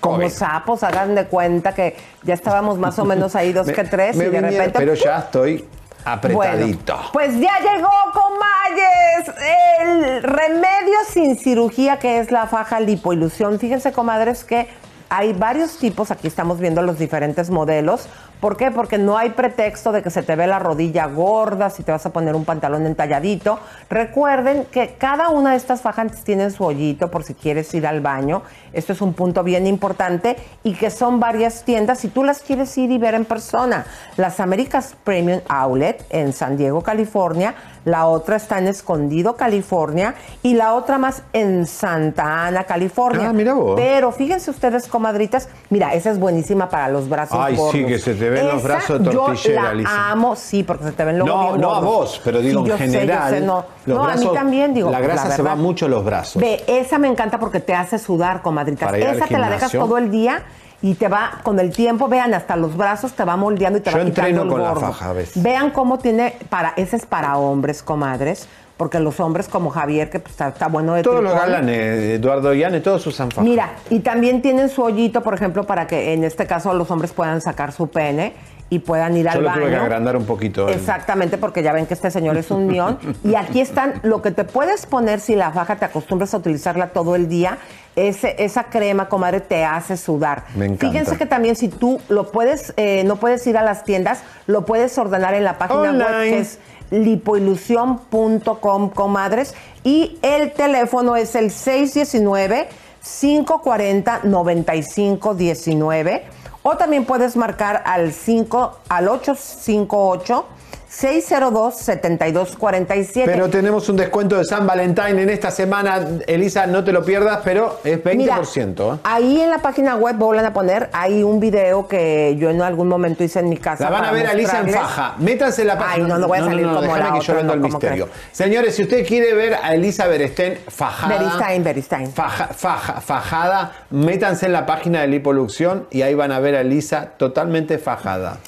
Como COVID. sapos, hagan de cuenta que ya estábamos más o menos ahí dos Me- que tres y de vinieron, repente. Pero ya estoy apretadito. Bueno, pues ya llegó, comadres, el remedio sin cirugía que es la faja lipoilusión. Fíjense, comadres, que hay varios tipos, aquí estamos viendo los diferentes modelos. ¿Por qué? Porque no hay pretexto de que se te ve la rodilla gorda, si te vas a poner un pantalón entalladito. Recuerden que cada una de estas fajas tiene su hoyito por si quieres ir al baño. Esto es un punto bien importante y que son varias tiendas si tú las quieres ir y ver en persona. Las Américas Premium Outlet en San Diego, California. La otra está en Escondido, California. Y la otra más en Santa Ana, California. Ah, mira vos. Pero fíjense ustedes, comadritas, mira, esa es buenísima para los brazos Ay, sí, gordos. que se te ven los brazos de tortillera, Yo la Alicia. amo, sí, porque se te ven luego No, no a vos, pero digo Sí, yo en yo general. sé, no, los no a mí brazos- también, digo. La grasa se va mucho los brazos. Ve, esa me encanta porque te hace sudar, comadritas. Esa te la dejas todo el día y te va, con el tiempo, vean, hasta los brazos te va moldeando y te Yo va quitando entreno el con la faja a veces. Vean cómo tiene, para, ese es para hombres, comadres, porque los hombres como Javier, que pues, está, está bueno de Todos los tripón. galanes, Eduardo Yane, todos usan faja. Mira, y también tienen su hoyito, por ejemplo, para que en este caso los hombres puedan sacar su pene y puedan ir Yo al lo baño. tuve que agrandar un poquito. el- Exactamente, porque ya ven que este señor es un mión. y aquí están lo que te puedes poner si la faja te acostumbras a utilizarla todo el día. Ese, esa crema, comadre, te hace sudar. Me encanta. Fíjense que también si tú lo puedes, eh, no puedes ir a las tiendas, lo puedes ordenar en la página web que es lipoilusión.com, comadres. Y el teléfono es el 619 540 9519 o también puedes marcar al 5 al 858 602-7247. Pero tenemos un descuento de San Valentín en esta semana. Elisa, no te lo pierdas, pero es 20%. ¿eh? Ahí en la página web vuelven a poner, hay un video que yo en algún momento hice en mi casa. La van a ver a Elisa en faja. Métanse en la página. Ay, no, no voy a salir como déjame la que yo otra, vendo no, el ¿cómo misterio. crees? Señores, si usted quiere ver a Elisa Berestén fajada. Beristain, Beristain. faja- faja- fajada, métanse en la página de Lipolución y ahí van a ver a Elisa totalmente fajada.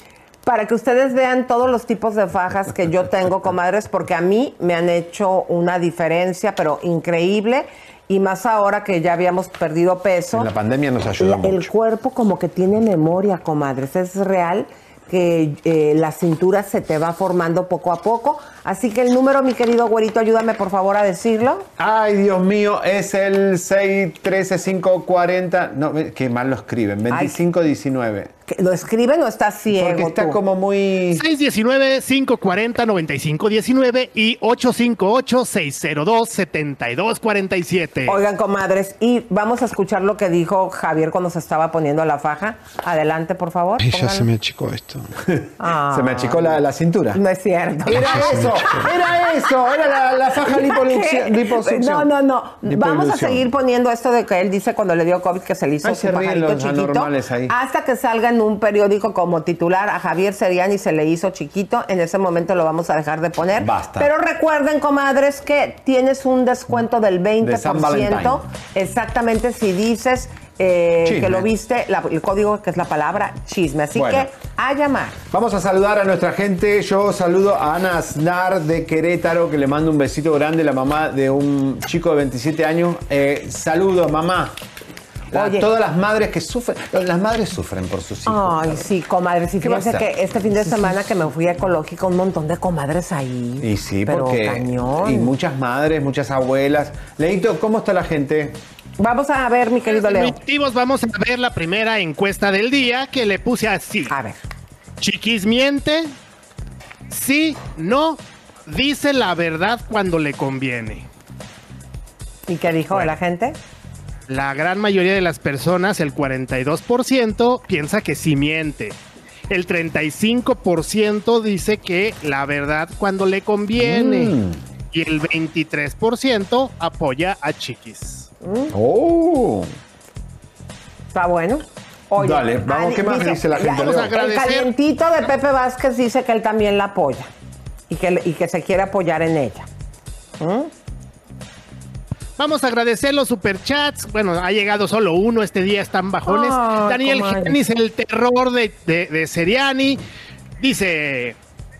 Para que ustedes vean todos los tipos de fajas que yo tengo, comadres, porque a mí me han hecho una diferencia, pero increíble. Y más ahora que ya habíamos perdido peso. En la pandemia nos ayudó el mucho. cuerpo como que tiene memoria, comadres. Es real que eh, la cintura se te va formando poco a poco. Así que el número, mi querido güerito, ayúdame por favor a decirlo. Ay, Dios mío, es el 613-540. No, qué mal lo escriben. 2519. ¿Que ¿Lo escriben o está ciego? Porque está tú? como muy. 619-540-9519 y 858-602-7247. Oigan, comadres, y vamos a escuchar lo que dijo Javier cuando se estaba poniendo la faja. Adelante, por favor. pónganlo. me achicó esto. Ah. Se me achicó la, la cintura. No es cierto. Era eso, era eso, era la, la faja liposucción. No, no, no. Vamos a seguir poniendo esto de que él dice cuando le dio COVID que se le hizo Ay, su se pajarito los chiquito. anormales ahí. Hasta que salga en un periódico como titular a Javier Seriani se le hizo chiquito. En ese momento lo vamos a dejar de poner. Basta. Pero recuerden, comadres, que tienes un descuento del 20%. De exactamente si dices eh, que lo viste, la- el código que es la palabra chisme. Así Bueno. que a llamar. Vamos a saludar a nuestra gente. Yo saludo a Ana Aznar de Querétaro, que le mando un besito grande, la mamá de un chico de 27 años. Eh, saludos, mamá. A Oye. todas las madres que sufren. Las madres sufren por sus hijos. Ay, sí, comadres. Y ¿Qué va a fíjense que este fin de semana que me fui a ecológico, un montón de comadres ahí. Y sí, Pero porque. cañón. Y muchas madres, muchas abuelas. Leito, ¿cómo está la gente? Vamos a ver, mi querido Leo. Definitivos, vamos a ver la primera encuesta del día que le puse así. A ver. Chiquis miente. Sí, no. Dice la verdad cuando le conviene. ¿Y qué dijo la gente? La gran mayoría de las personas, el 42%, piensa que sí miente. El 35% dice que la verdad cuando le conviene. Mm. Y el 23% apoya a Chiquis. ¡Oh! Está bueno. Oye, Dale, vamos, ¿qué más dice la gente, ya, Leo? El calientito de Pepe Vázquez dice que él también la apoya. Y que, y que se quiere apoyar en ella. ¿Mm? Vamos a agradecer los superchats. Bueno, ha llegado solo uno este día, están bajones. Ay, Daniel. Genis, el terror de, de, de Seriani. Dice: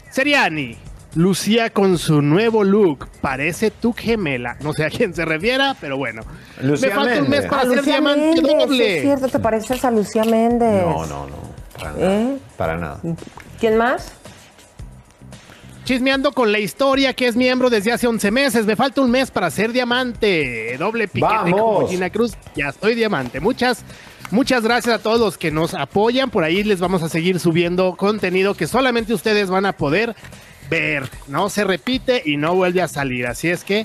Seriani, Lucía con su nuevo look. Parece tu gemela. No sé a quién se refiera, pero bueno. Lucía Me falta un mes para hacer diamante Méndez, sí doble. es cierto, ¿te pareces a Lucía Méndez? No, no, no. Para nada. ¿Eh? Para nada. ¿Quién más? Chismeando con la historia que es miembro desde hace 11 meses. Me falta un mes para ser diamante. Doble piquete ¡Vamos! como Gina Cruz. Ya estoy diamante. Muchas, muchas gracias a todos los que nos apoyan. Por ahí les vamos a seguir subiendo contenido que solamente ustedes van a poder ver. No se repite y no vuelve a salir. Así es que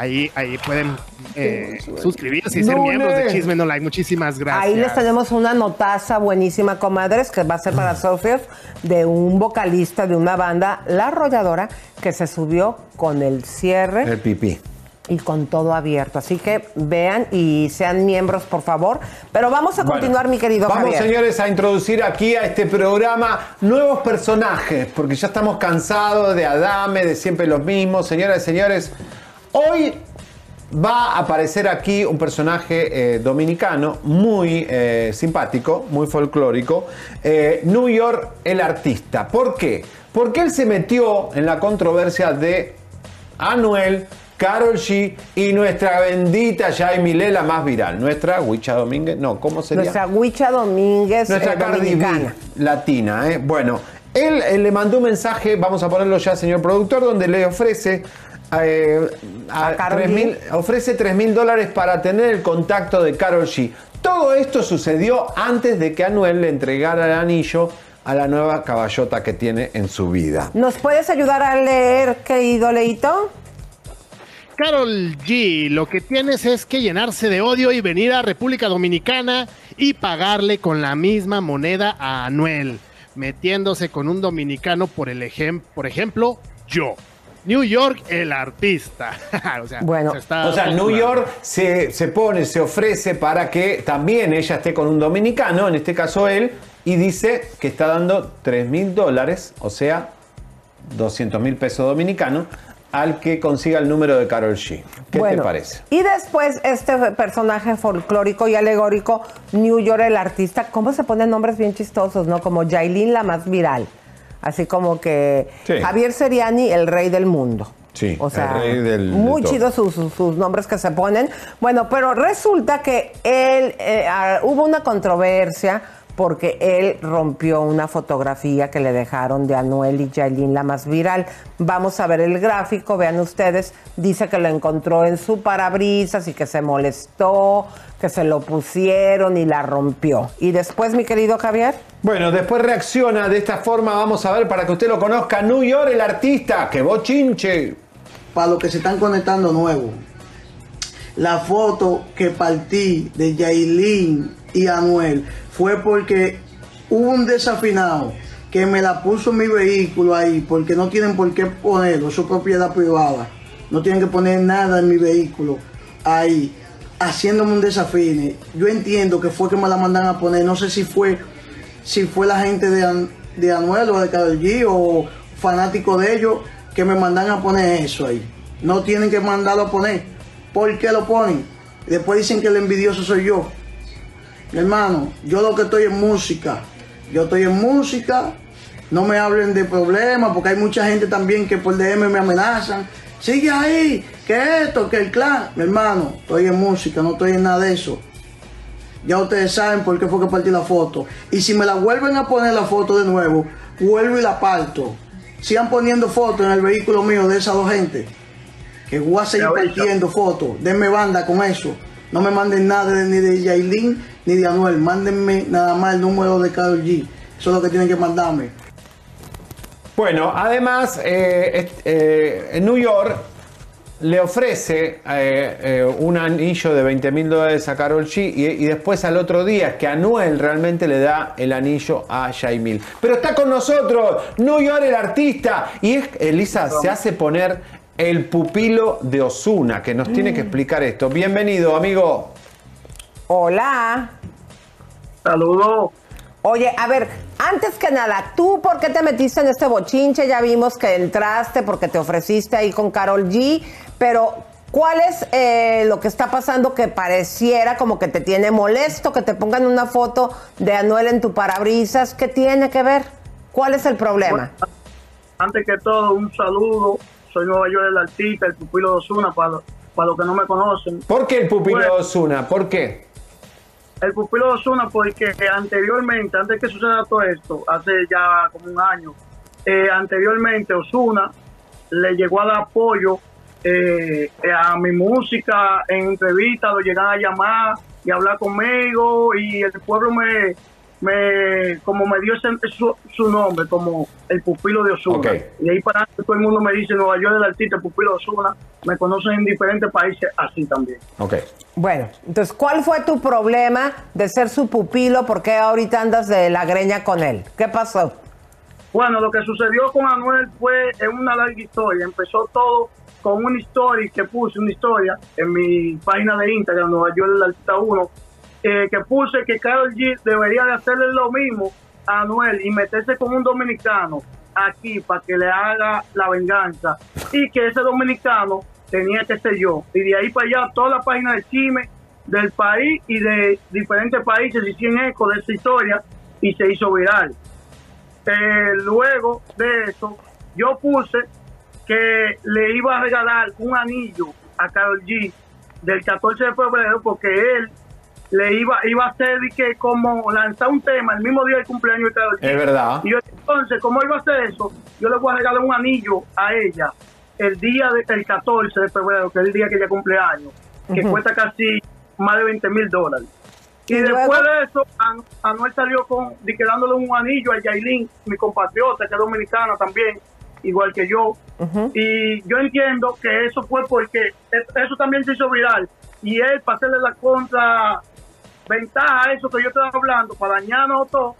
ahí, ahí pueden eh, suscribirse y ser Lunes. miembros de Chisme No Like. Muchísimas gracias. Ahí les tenemos una notaza buenísima, comadres, que va a ser para socios de un vocalista de una banda, La Arrolladora, que se subió con el cierre El pipí. y con todo abierto. Así que vean y sean miembros, por favor. Pero vamos a Bueno, continuar, mi querido Vamos, Javier. señores, a introducir aquí a este programa nuevos personajes, porque ya estamos cansados de Adame, de siempre los mismos. Señoras y señores, hoy va a aparecer aquí un personaje eh, dominicano muy eh, simpático, muy folclórico, eh, New York el artista. ¿Por qué? Porque él se metió en la controversia de Anuel, Carol G y nuestra bendita Yaimile, la más viral. Nuestra Huicha Domínguez, no, ¿cómo sería? Nuestra Huicha Domínguez Nuestra Cardi B latina, ¿eh? Bueno, él, eh, le mandó un mensaje, vamos a ponerlo ya, señor productor, donde le ofrece. Eh, a Karol 3.000 ofrece 3 mil dólares para tener el contacto de Carol G. Todo esto sucedió antes de que Anuel le entregara el anillo a la nueva caballota que tiene en su vida. ¿Nos puedes ayudar a leer, querido Leito? Carol G, lo que tienes es que llenarse de odio y venir a República Dominicana y pagarle con la misma moneda a Anuel. metiéndose con un dominicano por el ejem por ejemplo, yo. New York, el artista. o sea, Bueno, se está O sea, New. York se, se pone, se ofrece para que también ella esté con un dominicano, en este caso él, y dice que está dando 3 mil dólares, o sea, 200 mil pesos dominicanos, al que consiga el número de Carol G. ¿Qué te parece? Y después este personaje folclórico y alegórico, New York el artista, ¿cómo se ponen nombres bien chistosos, no? Como Yailin la más viral. Así como que Sí. Javier Seriani, el rey del mundo. Sí, O sea, el rey del- muy chidos sus, sus- sus nombres que se ponen. Bueno, pero resulta que él, eh, ah, hubo una controversia porque él rompió una fotografía que le dejaron de Anuel y Yailin, la más viral. Vamos a ver el gráfico, vean ustedes. Dice que lo encontró en su parabrisas y que se molestó, que se lo pusieron y la rompió. Y después, mi querido Javier. Bueno, después reacciona de esta forma, vamos a ver, para que usted lo conozca, New York el artista, que bochinche. para los que se están conectando nuevos. La foto que partí de Yailin y Anuel fue porque hubo un desafinado que me la puso en mi vehículo ahí porque no tienen por qué ponerlo, su propiedad privada. No tienen que poner nada en mi vehículo ahí, haciéndome un desafine. Yo entiendo que fue que me la mandan a poner, no sé si fue si fue la gente de, An- de Anuel o de Karol G o fanático de ellos que me mandan a poner eso ahí. No tienen que mandarlo a poner. ¿Por qué lo ponen? Después dicen que el envidioso soy yo. Mi hermano, yo lo que estoy en música. Yo estoy en música. No me hablen de problemas porque hay mucha gente también que por DM me amenazan. Sigue ahí, que esto, que el clan. Mi hermano, estoy en música, no estoy en nada de eso. Ya ustedes saben por qué fue que partí la foto. Y si me la vuelven a poner la foto de nuevo, vuelvo y la parto. Sigan poniendo fotos en el vehículo mío de esas dos gente. Que voy a seguir partiendo fotos. Denme banda con eso. No me manden nada de- ni de Yailin ni de Anuel. Mándenme nada más el número de Karol G. Eso es lo que tienen que mandarme. Bueno, además, eh, eh, en New York le ofrece eh, eh, un anillo de 20 mil dólares a Carol G y, y después al otro día que Anuel realmente le da el anillo a Yaimil. Pero está con nosotros New York el artista y es, Elisa, se hace poner el pupilo de Osuna que nos tiene que explicar esto. Bienvenido, amigo. Hola. Saludos. Oye, a ver, antes que nada, ¿tú por qué te metiste en este bochinche? Ya vimos que entraste porque te ofreciste ahí con Carol G, pero ¿cuál es eh, lo que está pasando que pareciera como que te tiene molesto, que te pongan una foto de Anuel en tu parabrisas? ¿Qué tiene que ver? ¿Cuál es el problema? Antes que todo, un saludo. Soy Nueva York el artista, el pupilo de Osuna, para, para los que no me conocen. ¿Por qué el pupilo de Osuna? ¿Por qué? El pupilo de Osuna, porque anteriormente, antes que suceda todo esto, hace ya como un año, eh, anteriormente Osuna le llegó a dar apoyo eh, a mi música en entrevistas, lo llegan a llamar y hablar conmigo y el pueblo me, me como me dio ese- su, su nombre como el pupilo de Osuna. Y de ahí para adelante todo el mundo me dice Nueva York el artista, el pupilo de Osuna, me conocen en diferentes países así también. Ok. Bueno, entonces, ¿cuál fue tu problema de ser su pupilo? ¿Por qué ahorita andas de la greña con él? ¿Qué pasó? Bueno, lo que sucedió con Anuel fue en una larga historia. Empezó todo con una historia que puse, una historia en mi página de Instagram, Nueva York el Artista 1, que puse que Karol G debería de hacerle lo mismo a Anuel y meterse con un dominicano aquí para que le haga la venganza y que ese dominicano tenía que ser yo. Y de ahí para allá toda la página de chisme del país y de diferentes países hicieron eco de esa historia y se hizo viral. Eh, luego de eso, yo puse que le iba a regalar un anillo a Carol G del 14 de febrero porque él le iba iba a hacer que como lanzar un tema el mismo día del cumpleaños de Karol G. Es verdad. Y yo, entonces, como iba a hacer eso, yo le voy a regalar un anillo a ella el día de- del 14 de febrero, que es el día que ella cumple años, que cuesta casi más de 20 mil dólares. Y, Y después luego- de eso, An- Anuel salió con, dándole un anillo a Yailin, mi compatriota, que es dominicana también, igual que yo. Y yo entiendo que eso fue porque es- eso también se hizo viral. Y él, para hacerle la contra ventaja a eso que yo estaba hablando, para dañarnos todo,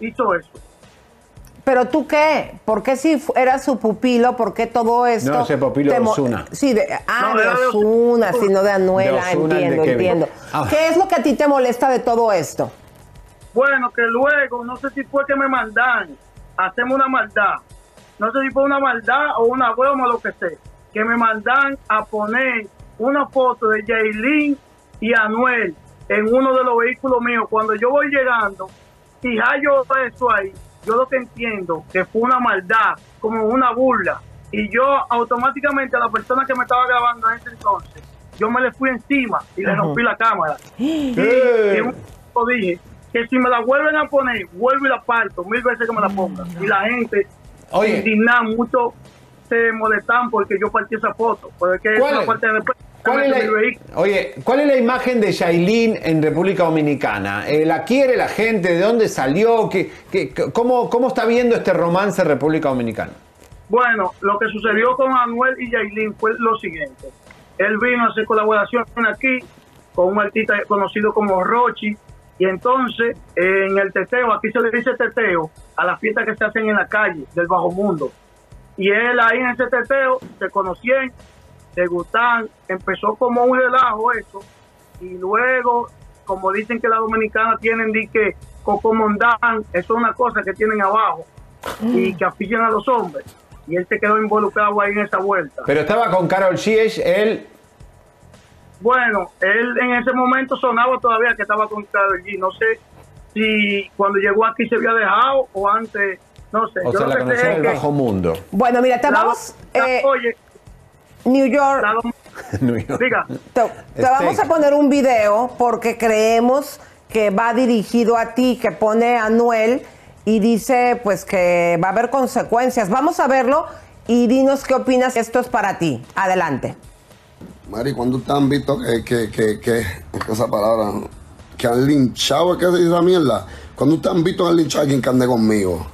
hizo eso. Pero tú qué? ¿Por qué si era su pupilo? ¿Por qué todo esto? No, ese pupilo de Ozuna. Sí, de, ah, No, de de Osuna, sino de Anuel. De ah, Ozuna, el de entiendo, entiendo. Ah. ¿Qué es lo que a ti te molesta de todo esto? Bueno, que luego, no sé si fue que me mandan, hacemos una maldad. No sé si fue una maldad o una broma o lo que sea. Que me mandan a poner una foto de Jailin y Anuel en uno de los vehículos míos. Cuando yo voy llegando y hallo eso ahí, yo lo que entiendo que fue una maldad, como una burla. Y yo automáticamente a la persona que me estaba grabando en ese entonces, yo me le fui encima y le rompí la cámara. Y, ¡Eh! y en un momento dije que si me la vuelven a poner, vuelvo y la parto mil veces que me la pongan. Y la gente, Oye. indignada, mucho se molestan porque yo partí esa foto. Porque es ¿Cuál una parte de después. ¿Cuál es la, oye, ¿cuál es la imagen de Yailin en República Dominicana? Eh, ¿La quiere la gente? ¿De dónde salió? ¿Qué, qué- cómo, ¿Cómo está viendo este romance en República Dominicana? Bueno, lo que sucedió con Anuel y Yailin fue lo siguiente. Él vino a hacer colaboración aquí con un artista conocido como Rochi y entonces en el teteo, aquí se le dice teteo, a las fiestas que se hacen en la calle del bajo mundo. Y él ahí en ese teteo se conocían, se gustan, empezó como un relajo eso y luego, como dicen que las dominicanas tienen di que cocomondán, eso es una cosa que tienen abajo y que aficionan a los hombres. Y él se quedó involucrado ahí en esa vuelta. Pero estaba con Carol G, él... Bueno, él en ese momento sonaba todavía que estaba con Karol G. No sé si cuando llegó aquí se había dejado o antes, no sé. O Yo sea, lo la sé en el bajo mundo. Bueno, mira, la- la- eh, oye, New York, New York. diga, te, te vamos a poner un video porque creemos que va dirigido a ti, que pone a Anuel y dice pues que va a haber consecuencias. Vamos a verlo y dinos qué opinas. Esto es para ti. Adelante. Mari, ¿cuándo ustedes han visto que, que, que, que, es que esa palabra, que han linchado, ¿qué se dice esa mierda? ¿Cuándo ustedes han visto que han linchado a alguien que ande conmigo?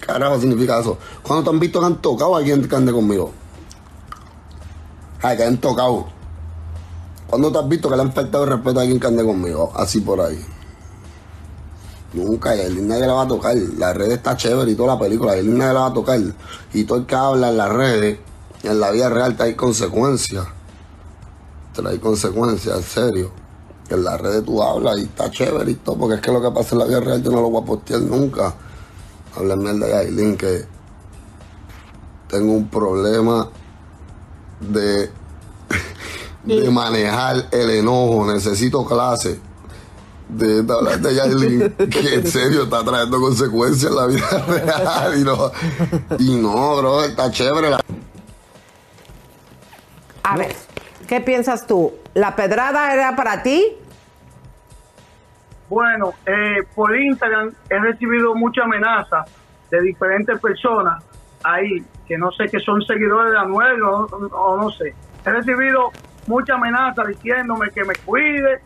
¿Qué carajo significa eso? ¿Cuándo te han visto que han tocado a alguien que ande conmigo? Ay, que han tocado. ¿Cuándo te has visto que le han faltado el respeto a alguien que ande conmigo? Así por ahí. Nunca, y a nadie la va a tocar. La red está chévere y toda la película. A Yailin nadie la va a tocar. Y todo el que habla en las redes, en la vida real, hay consecuencias. Trae consecuencias, en serio. Que en las redes tú hablas y está chévere y todo, porque es que lo que pasa en la vida real yo no lo voy a postear nunca. Habla mierda de Yailin que tengo un problema de, de manejar el enojo, necesito clase de, de hablar de Yailin, que en serio está trayendo consecuencias en la vida real. Y no, y no bro, está chévere. La, A ver, ¿qué piensas tú? ¿La pedrada era para ti? Bueno, eh, por Instagram he recibido muchas amenazas de diferentes personas ahí, que no sé que son seguidores de Anuel o, o no sé. He recibido muchas amenazas diciéndome que me cuide,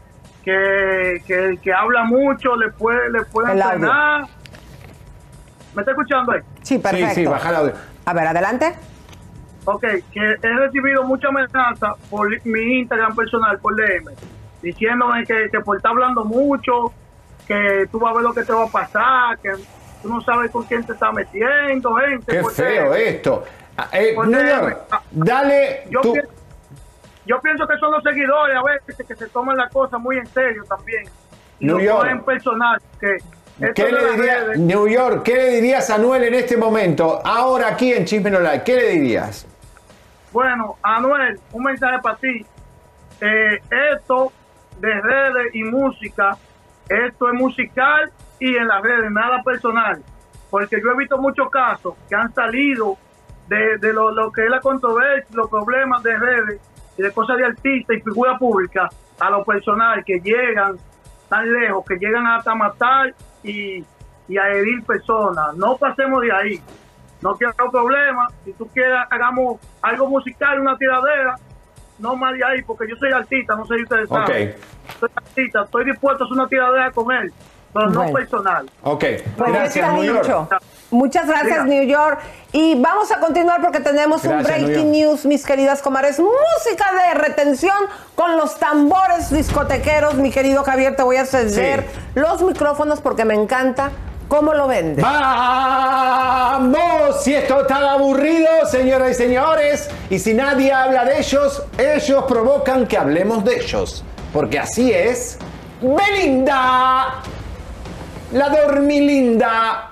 que, que el que habla mucho le puede, le puede entrenar. ¿Me está escuchando ahí? Sí, perfecto. Sí, sí, baja el audio. A ver, adelante. Ok, que he recibido mucha amenaza por mi Instagram personal, por DM, diciéndome que, que por estar hablando mucho, que tú vas a ver lo que te va a pasar, que tú no sabes con quién te estás metiendo, gente. Qué feo esto. Ah, eh. York, dale Yo, tú. pienso, yo pienso que son los seguidores a veces que se toman la cosa muy en serio también. New lo York. ponen personal. Que ¿Qué le diría, New York, qué le dirías a Anuel en este momento? Ahora aquí en Chisme No Like, ¿qué le dirías? Bueno, Anuel, un mensaje para ti. Eh, esto de redes y música, esto es musical y en las redes, nada personal. Porque yo he visto muchos casos que han salido de, de lo, lo que es la controversia, los problemas de redes y de cosas de artistas y figura pública a lo personal, que llegan tan lejos, que llegan hasta matar y, y a herir personas. No pasemos de ahí no quiero problemas. Si tú quieres, hagamos algo musical, una tiradera, no más de ahí, porque yo soy artista, no sé si ustedes saben. Ok. Soy artista, estoy dispuesto a hacer una tiradera con él, pero no personal. Ok, Pues gracias está New York. dicho. Muchas gracias. New York. Y vamos a continuar porque tenemos un Gracias, breaking news, mis queridas comadres. Música de retención con los tambores discotequeros. Mi querido Javier, te voy a ceder Sí. los micrófonos porque me encanta cómo lo vendes. ¡Va! si esto está aburrido, señoras y señores, y si nadie habla de ellos, ellos provocan que hablemos de ellos. Porque así es. Belinda, la dormilinda.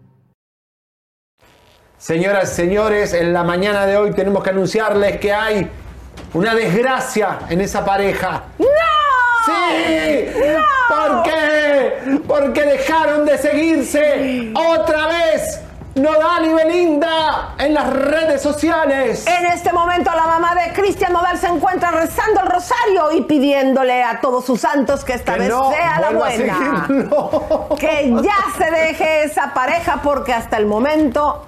Señoras y señores, en la mañana de hoy tenemos que anunciarles que hay una desgracia en esa pareja. ¡No! ¡Sí! ¿Por qué? Porque dejaron de seguirse otra vez. Nodal y Belinda en las redes sociales. En este momento la mamá de Cristian Nodal se encuentra rezando el rosario y pidiéndole a todos sus santos que esta Que vez no sea la a buena. Que ya se deje esa pareja porque hasta el momento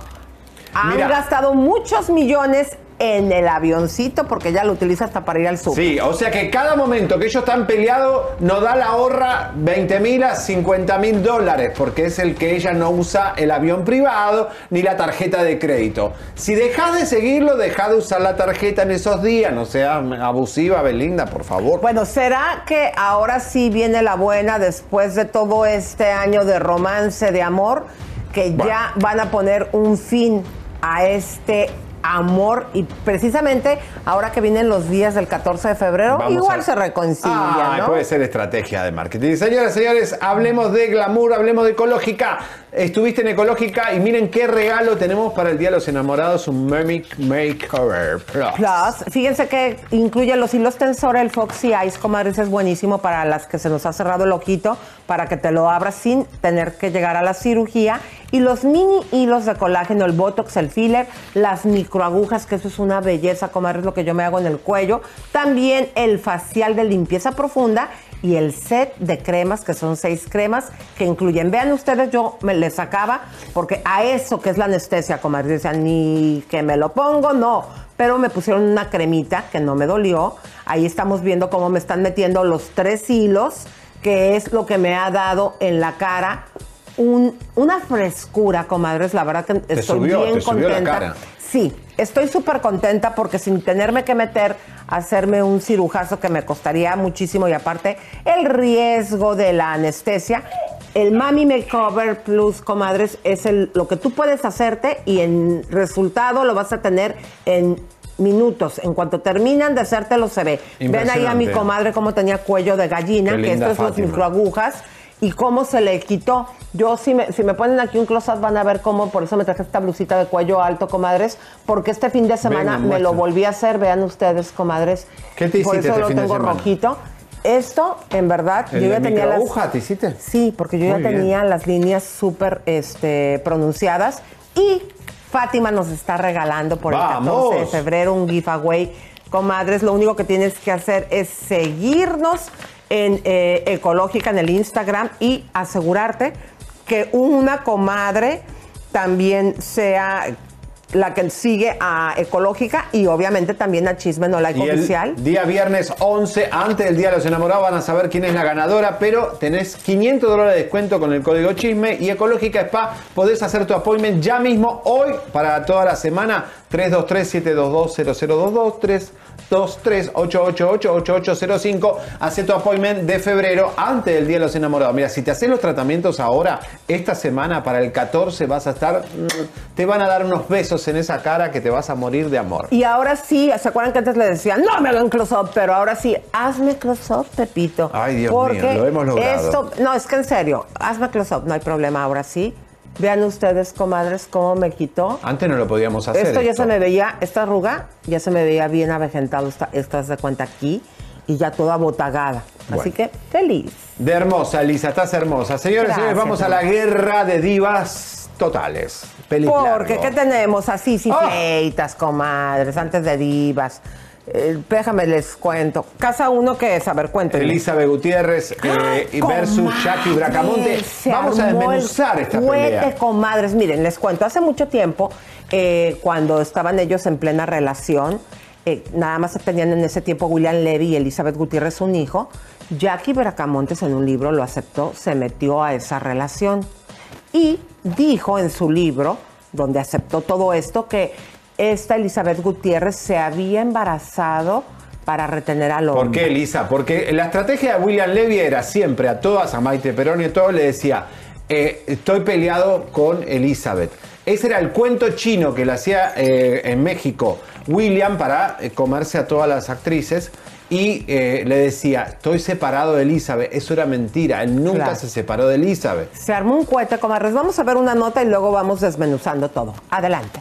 han Mira. gastado muchos millones en el avioncito porque ya lo utiliza hasta para ir al sur. Sí, o sea que cada momento que ellos están peleados, Nodal ahorra 20 mil a 50 mil dólares, porque es el que ella no usa el avión privado ni la tarjeta de crédito. Si dejas de seguirlo, deja de usar la tarjeta en esos días, no sea abusiva, Belinda, por favor. Bueno, ¿será que ahora sí viene la buena después de todo este año de romance, de amor, que ya van a poner un fin a este amor y precisamente ahora que vienen los días del 14 de febrero, Vamos igual a- se reconcilia. Puede ser estrategia de marketing. Señoras señores, hablemos de glamour, hablemos de ecológica. Estuviste en ecológica y miren qué regalo tenemos para el Día de los Enamorados, un Mermic Makeover Plus. Plus, fíjense que incluye los hilos tensor, el Foxy Eyes, comadres, es buenísimo para las que se nos ha cerrado el ojito, para que te lo abras sin tener que llegar a la cirugía. Y los mini hilos de colágeno, el Botox, el filler, las microagujas, que eso es una belleza, comadres, lo que yo me hago en el cuello. También el facial de limpieza profunda y el set de cremas, que son seis cremas, que incluyen. Vean ustedes, yo me les sacaba, porque a eso que es la anestesia, comadres, decían, ni que me lo pongo, no. Pero me pusieron una cremita que no me dolió. Ahí estamos viendo cómo me están metiendo los tres hilos, que es lo que me ha dado en la cara un- una frescura, comadres. La verdad que Te estoy subió, bien te subió la contenta. cara. Sí, estoy súper contenta porque sin tenerme que meter a hacerme un cirujazo que me costaría muchísimo y aparte el riesgo de la anestesia, el Mami Makeover Plus, comadres, es el, lo que tú puedes hacerte y en resultado lo vas a tener en minutos. En cuanto terminan de hacértelo se ve. Ven ahí a mi comadre cómo tenía cuello de gallina, Qué que esto es los microagujas y cómo se le quitó. Yo, si me, si me ponen aquí un close-up, van a ver cómo, por eso me traje esta blusita de cuello alto, comadres, porque este fin de semana me lo volví a hacer, vean ustedes, comadres. ¿Qué te Por eso este lo fin tengo rojito. Esto, en verdad, ¿El yo ya tenía las... microaguja te hiciste? Sí, porque yo Muy ya bien. tenía las líneas súper este, pronunciadas y Fátima nos está regalando por el 14 de febrero un giveaway. Comadres, lo único que tienes que hacer es seguirnos en eh, Ecológica en el Instagram y asegurarte que una comadre también sea la que sigue a Ecológica y obviamente también a Chisme No Like Y el Oficial. día viernes 11, antes del Día de los Enamorados, van a saber quién es la ganadora, pero tenés 500 dólares de descuento con el código chisme y Ecológica Spa. Podés hacer tu appointment ya mismo, hoy, para toda la semana. 323-722-0022, 323-888-8805. Hace tu appointment de febrero, antes del Día de los Enamorados. Mira, si te haces los tratamientos ahora, esta semana, para el 14, vas a estar... mm, Te van a dar unos besos en esa cara que te vas a morir de amor. Y ahora sí, ¿se acuerdan que antes le decían, no me hagan close-up? Pero ahora sí, hazme close-up, Pepito. Ay, Dios mío, lo hemos logrado. Esto, no, es que en serio, hazme close-up, no hay problema, ahora sí. Vean ustedes, comadres, cómo me quitó. Antes no lo podíamos hacer. esto ya esto. se me veía, esta arruga ya se me veía bien avejentado, esta, esta de cuenta aquí, y ya toda botagada. Así que feliz. De hermosa, Lisa, estás hermosa. Señores y señores, Gracias, vamos a la guerra de divas totales. Feliz Porque, largo. ¿qué tenemos? Así, sí, Oh. fleitas, comadres, antes de divas. Eh, déjame les cuento. Casa uno que es, a ver, cuéntenme. Elizabeth Gutiérrez eh, y versus Jackie Bracamonte. Vamos a desmenuzar esta pelea. comadres. Miren, les cuento, hace mucho tiempo, eh, cuando estaban ellos en plena relación, nada más tenían en ese tiempo William Levy y Elizabeth Gutiérrez un hijo, Jackie Bracamontes en un libro lo aceptó, se metió a esa relación y dijo en su libro, donde aceptó todo esto, que esta Elizabeth Gutiérrez se había embarazado para retener al hombre. ¿Por qué, Elisa? Porque la estrategia de William Levy era siempre a todas, a Maite Perón y a todos, le decía, eh, estoy peleado con Elizabeth. Ese era el cuento chino que le hacía eh, en México William para eh, comerse a todas las actrices y eh, le decía, estoy separado de Elizabeth. Eso era mentira, él nunca Claro. se separó de Elizabeth. Se armó un cohete, comadres. Vamos a ver una nota y luego vamos desmenuzando todo. Adelante.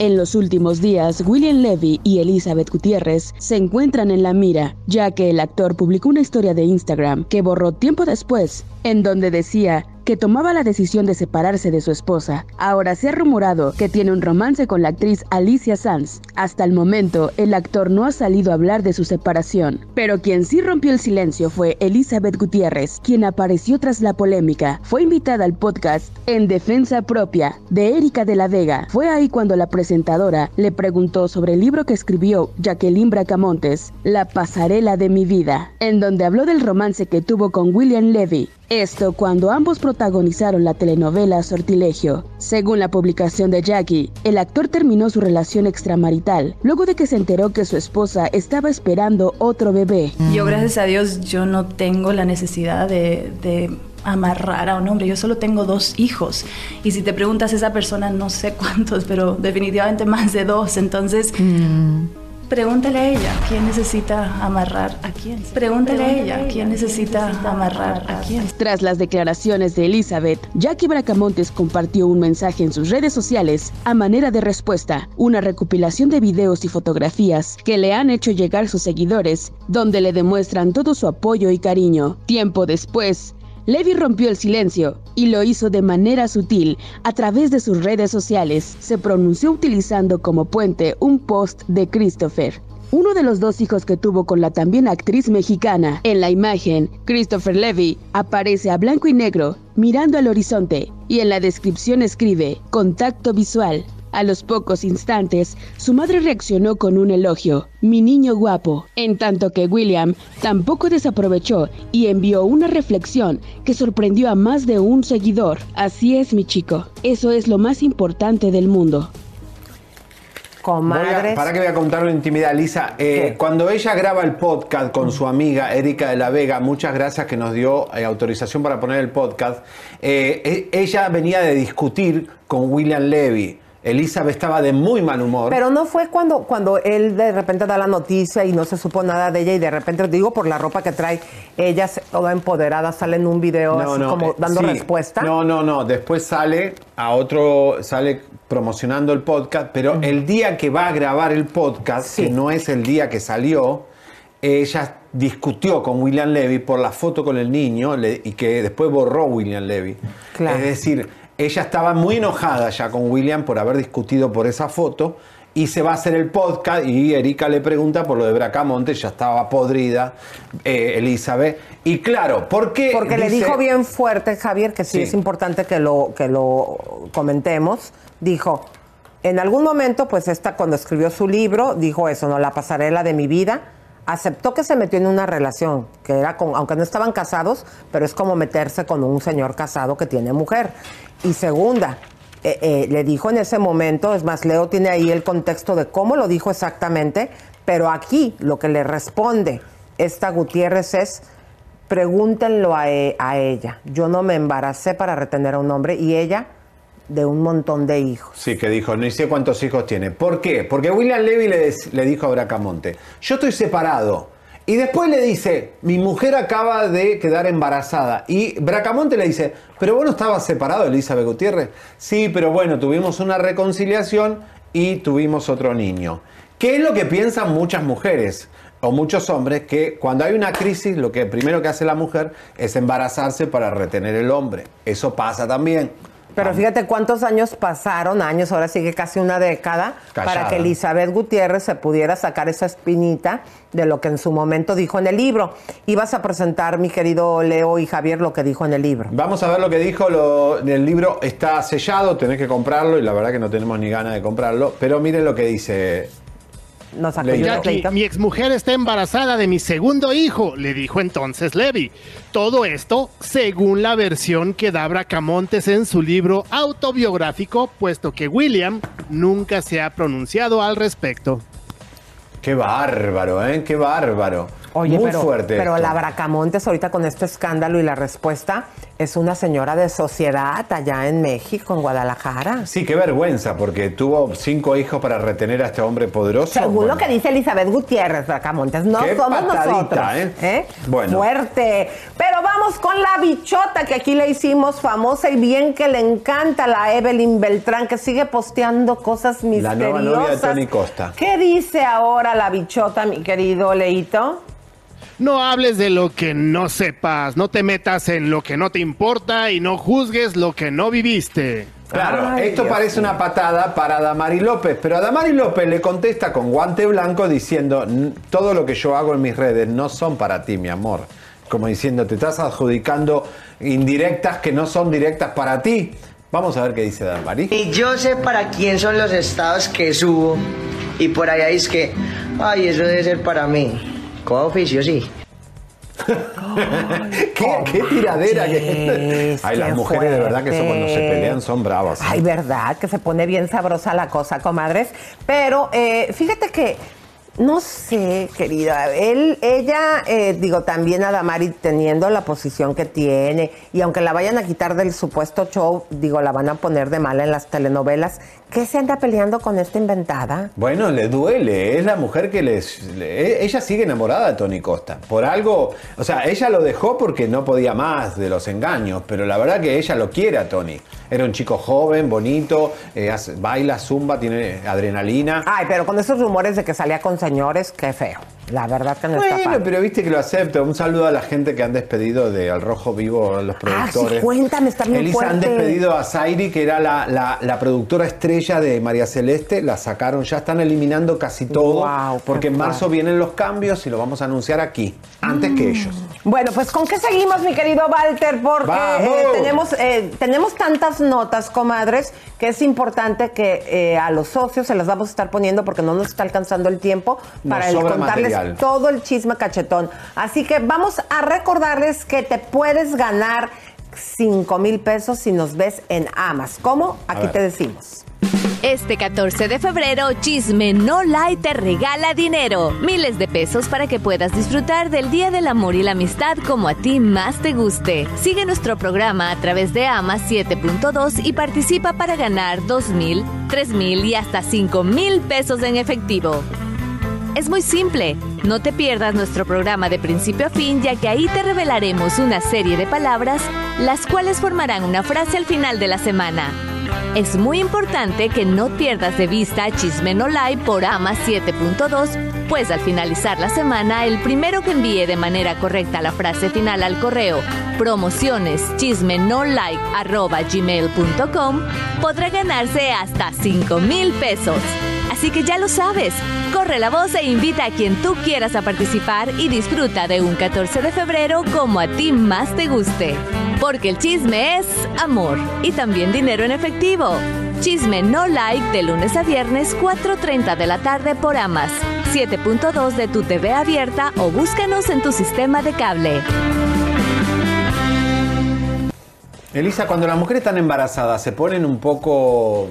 En los últimos días, William Levy y Elizabeth Gutiérrez se encuentran en la mira, ya que el actor publicó una historia de Instagram que borró tiempo después, en donde decía que tomaba la decisión de separarse de su esposa. Ahora se ha rumorado que tiene un romance con la actriz Alicia Sanz. Hasta el momento, el actor no ha salido a hablar de su separación, pero quien sí rompió el silencio fue Elizabeth Gutiérrez, quien apareció tras la polémica. Fue invitada al podcast En Defensa Propia de Erika de la Vega. Fue ahí cuando la presentadora le preguntó sobre el libro que escribió Jacqueline Bracamontes, La pasarela de mi vida, en donde habló del romance que tuvo con William Levy. Esto cuando ambos protagonizaron la telenovela Sortilegio. Según la publicación de Jackie, el actor terminó su relación extramarital luego de que se enteró que su esposa estaba esperando otro bebé. Yo, gracias a Dios, yo no tengo la necesidad de, de amarrar a un hombre. Yo solo tengo dos hijos. Y si te preguntas a esa persona, no sé cuántos, pero definitivamente más de dos. Entonces, pregúntale a ella quién necesita amarrar a quién. Pregúntale a ella quién necesita amarrar a quién. Tras las declaraciones de Elizabeth, Jackie Bracamontes compartió un mensaje en sus redes sociales a manera de respuesta, una recopilación de videos y fotografías que le han hecho llegar sus seguidores, donde le demuestran todo su apoyo y cariño. Tiempo después, Levi rompió el silencio y lo hizo de manera sutil a través de sus redes sociales. Se pronunció utilizando como puente un post de Christopher, uno de los dos hijos que tuvo con la también actriz mexicana. En la imagen, Christopher Levy aparece a blanco y negro, mirando al horizonte, y en la descripción escribe, contacto visual. A los pocos instantes, su madre reaccionó con un elogio, mi niño guapo, en tanto que William tampoco desaprovechó y envió una reflexión que sorprendió a más de un seguidor. Así es, mi chico, eso es lo más importante del mundo. A- para que voy a contar una intimidad, Lisa. Eh, cuando ella graba el podcast con su amiga Erika de la Vega, muchas gracias que nos dio eh, autorización para poner el podcast. eh, e- ella venía de discutir con William Levy. Elizabeth estaba de muy mal humor. Pero no fue cuando, cuando él de repente da la noticia y no se supo nada de ella y de repente, digo por la ropa que trae, ella toda empoderada sale en un video así como eh, dando sí. respuesta. No, no, no. Después sale a otro, sale promocionando el podcast, pero el día que va a grabar el podcast, que no es el día que salió, ella discutió con William Levy por la foto con el niño y que después borró William Levy. Claro. Es decir, ella estaba muy enojada ya con William por haber discutido por esa foto. Y se va a hacer el podcast y Erika le pregunta por lo de Bracamonte, ya estaba podrida eh, Elizabeth. Y claro, ¿por qué? Porque le dijo bien fuerte, Javier, que sí, Sí. es importante que lo, que lo comentemos. Dijo, en algún momento, pues esta cuando escribió su libro, dijo eso, ¿no? La pasarela de mi vida. Aceptó que se metió en una relación, que era con, aunque no estaban casados, pero es como meterse con un señor casado que tiene mujer. Y segunda, eh, eh, le dijo en ese momento, es más, Leo tiene ahí el contexto de cómo lo dijo exactamente, pero aquí lo que le responde esta Gutiérrez es, pregúntenlo a, e- a ella. Yo no me embaracé para retener a un hombre y ella de un montón de hijos. Sí, que dijo, no sé cuántos hijos tiene. ¿Por qué? Porque William Levy le, le dijo a Bracamonte, yo estoy separado. Y después le dice, mi mujer acaba de quedar embarazada. Y Bracamonte le dice, pero vos no estabas separado, Elizabeth Gutiérrez. Sí, pero bueno, tuvimos una reconciliación y tuvimos otro niño. ¿Qué es lo que piensan muchas mujeres? O muchos hombres que cuando hay una crisis lo que primero que hace la mujer es embarazarse para retener el hombre. Eso pasa también. Pero fíjate cuántos años pasaron, años, ahora sigue casi una década, Callada. para que Elizabeth Gutiérrez se pudiera sacar esa espinita de lo que en su momento dijo en el libro. Ibas a presentar, mi querido Leo y Javier, lo que dijo en el libro. Vamos a ver lo que dijo. Lo, el libro está sellado, tenés que comprarlo y la verdad que no tenemos ni ganas de comprarlo. Pero miren lo que dice. Nos Jackie, mi exmujer está embarazada de mi segundo hijo, le dijo entonces Levi. Todo esto según la versión que da Bracamontes en su libro autobiográfico, puesto que William nunca se ha pronunciado al respecto. Qué bárbaro, ¿eh? Qué bárbaro. Oye, Muy pero, fuerte. pero esto. la Bracamontes ahorita con este escándalo y la respuesta es una señora de sociedad allá en México, en Guadalajara. Sí, qué vergüenza, porque tuvo cinco hijos para retener a este hombre poderoso. Según Bueno, lo que dice Elizabeth Gutiérrez, Bracamontes, no Qué somos patadita, nosotros. ¿eh? ¿eh? Bueno. Fuerte. Pero vamos con la bichota que aquí le hicimos famosa y bien que le encanta la Evelyn Beltrán, que sigue posteando cosas La misteriosas. nueva novia de Tony Costa. ¿Qué dice ahora la bichota, mi querido Leito? No hables de lo que no sepas, no te metas en lo que no te importa y no juzgues lo que no viviste. Claro, esto parece una patada para Damari López, pero a Damari López le contesta con guante blanco diciendo, "N- todo lo que yo hago en mis redes no son para ti, mi amor. Como diciendo, te estás adjudicando indirectas que no son directas para ti. Vamos a ver qué dice Damari. Y yo sé para quién son los estados que subo. Y por allá es que, ay, eso debe ser para mí. Con oficio, sí. ¿Qué, qué tiradera que... Ay, las mujeres de verdad que son, cuando se pelean son bravas. ¿eh? Ay, verdad, que se pone bien sabrosa la cosa, comadres. Pero eh, fíjate que, no sé, querida, él, ella, eh, digo, también a Damari teniendo la posición que tiene, y aunque la vayan a quitar del supuesto show, digo, la van a poner de mala en las telenovelas, ¿qué se anda peleando con esta inventada? Bueno, le duele, es la mujer que les... le- ella sigue enamorada de Tony Costa. Por algo, o sea, ella lo dejó porque no podía más de los engaños, pero la verdad que ella lo quiere a Tony. Era un chico joven, bonito, eh, baila, zumba, tiene adrenalina. Ay, pero con esos rumores de que salía con señores, qué feo. La verdad que no está Bueno, pero viste que lo acepto. Un saludo a la gente que han despedido de Al Rojo Vivo, a los Ah, productores. sí, cuéntame, está bien Elisa, han despedido a Zairi, que era la, la- la productora estrella de María Celeste. La sacaron, ya están eliminando casi todo. porque en marzo vienen los cambios y lo vamos a anunciar aquí, antes Mm. que ellos. Bueno, pues ¿con qué seguimos, mi querido Walter? Porque eh, tenemos, eh, tenemos tantas notas, comadres, que es importante que eh, a los socios se las vamos a estar poniendo porque no nos está alcanzando el tiempo para el contarles todo el chisme cachetón. Así que vamos a recordarles que te puedes ganar 5 mil pesos si nos ves en Amas. ¿Cómo? Aquí te decimos. Este 14 de febrero, Chisme No Light te regala dinero. Miles de pesos para que puedas disfrutar del Día del Amor y la Amistad como a ti más te guste. Sigue nuestro programa a través de AMA 7.2 y participa para ganar 2 mil, 3 mil y hasta 5 mil pesos en efectivo. Es muy simple. No te pierdas nuestro programa de principio a fin, ya que ahí te revelaremos una serie de palabras, las cuales formarán una frase al final de la semana. Es muy importante que no pierdas de vista Chisme No Live por AMA 7.2, pues al finalizar la semana, el primero que envíe de manera correcta la frase final al correo promociones gmail.com podrá ganarse hasta 5 mil pesos. Así que ya lo sabes, corre la voz e invita a quien tú quieras a participar y disfruta de un 14 de febrero como a ti más te guste. Porque el chisme es amor y también dinero en efectivo. Chisme no like de lunes a viernes 4.30 de la tarde por Amas, 7.2 de tu TV abierta o búscanos en tu sistema de cable. Elisa, cuando las mujeres están embarazadas, ¿se ponen un poco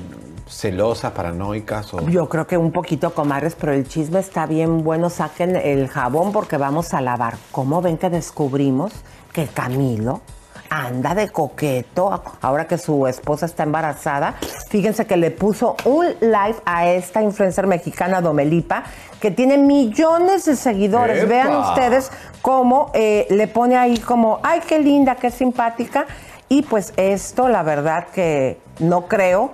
celosas, paranoicas? O... Yo creo que un poquito, comadres, pero el chisme está bien bueno. Saquen el jabón porque vamos a lavar. ¿Cómo ven que descubrimos que Camilo anda de coqueto ahora que su esposa está embarazada? Fíjense que le puso un live a esta influencer mexicana Domelipa que tiene millones de seguidores. ¡Epa! Vean ustedes cómo eh, le pone ahí como, ay, qué linda, qué simpática. Y pues esto, la verdad que no creo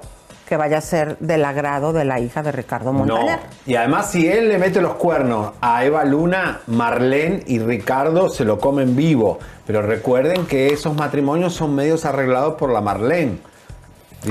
que vaya a ser del agrado de la hija de Ricardo No. Montaner. Y además, si él le mete los cuernos a Eva Luna, Marlene y Ricardo se lo comen vivo. Pero recuerden que esos matrimonios son medios arreglados por la Marlene.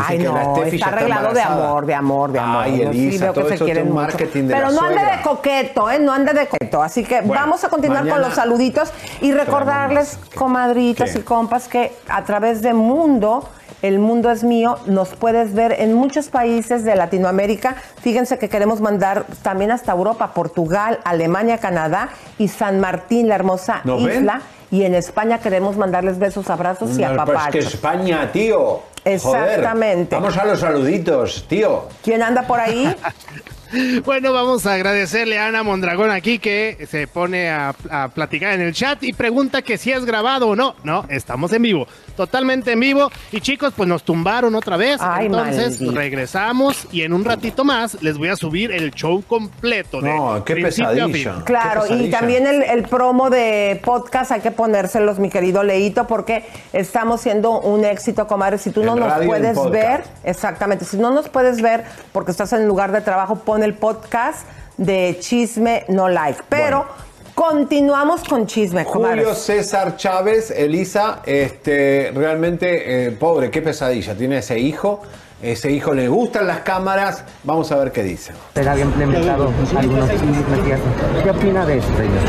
Ay, que la no, Steffi está arreglado de amor, de amor, de amor. Ay, sí, Elisa, veo que se es un marketing de Pero la no ande de coqueto, ¿eh? No ande de coqueto. Así que Bueno, vamos a continuar con los saluditos y recordarles, comadritas ¿Qué? y compas, que a través de Mundo, el mundo es mío, nos puedes ver en muchos países de Latinoamérica. Fíjense que queremos mandar también hasta Europa, Portugal, Alemania, Canadá y San Martín, la hermosa isla. Y en España queremos mandarles besos, abrazos y No, pues apapachos. que España, tío. Exactamente. Joder. Vamos a los saluditos, tío. ¿Quién anda por ahí? Bueno, vamos a agradecerle a Ana Mondragón aquí que se pone a, a platicar en el chat y pregunta que si es grabado o no. No, estamos en vivo, totalmente en vivo. Y chicos, pues nos tumbaron otra vez. Ay, Entonces maldito. regresamos y en un ratito más les voy a subir el show completo. De No, qué pesadilla. Claro, y también el, el promo de podcast hay que ponérselos, mi querido Leito, porque estamos siendo un éxito, comadre. Si tú no nos puedes ver, exactamente, si no nos puedes ver porque estás en el lugar de trabajo, pon el podcast de Chisme No Like. Pero continuamos con Chisme, comadre. Julio César Chávez, Elisa, este, realmente eh, pobre, qué pesadilla. Tiene ese hijo, ese hijo le gustan las cámaras. Vamos a ver qué dice. Pero había implementado algunos chismes y eso. ¿Qué opina de esto, señor?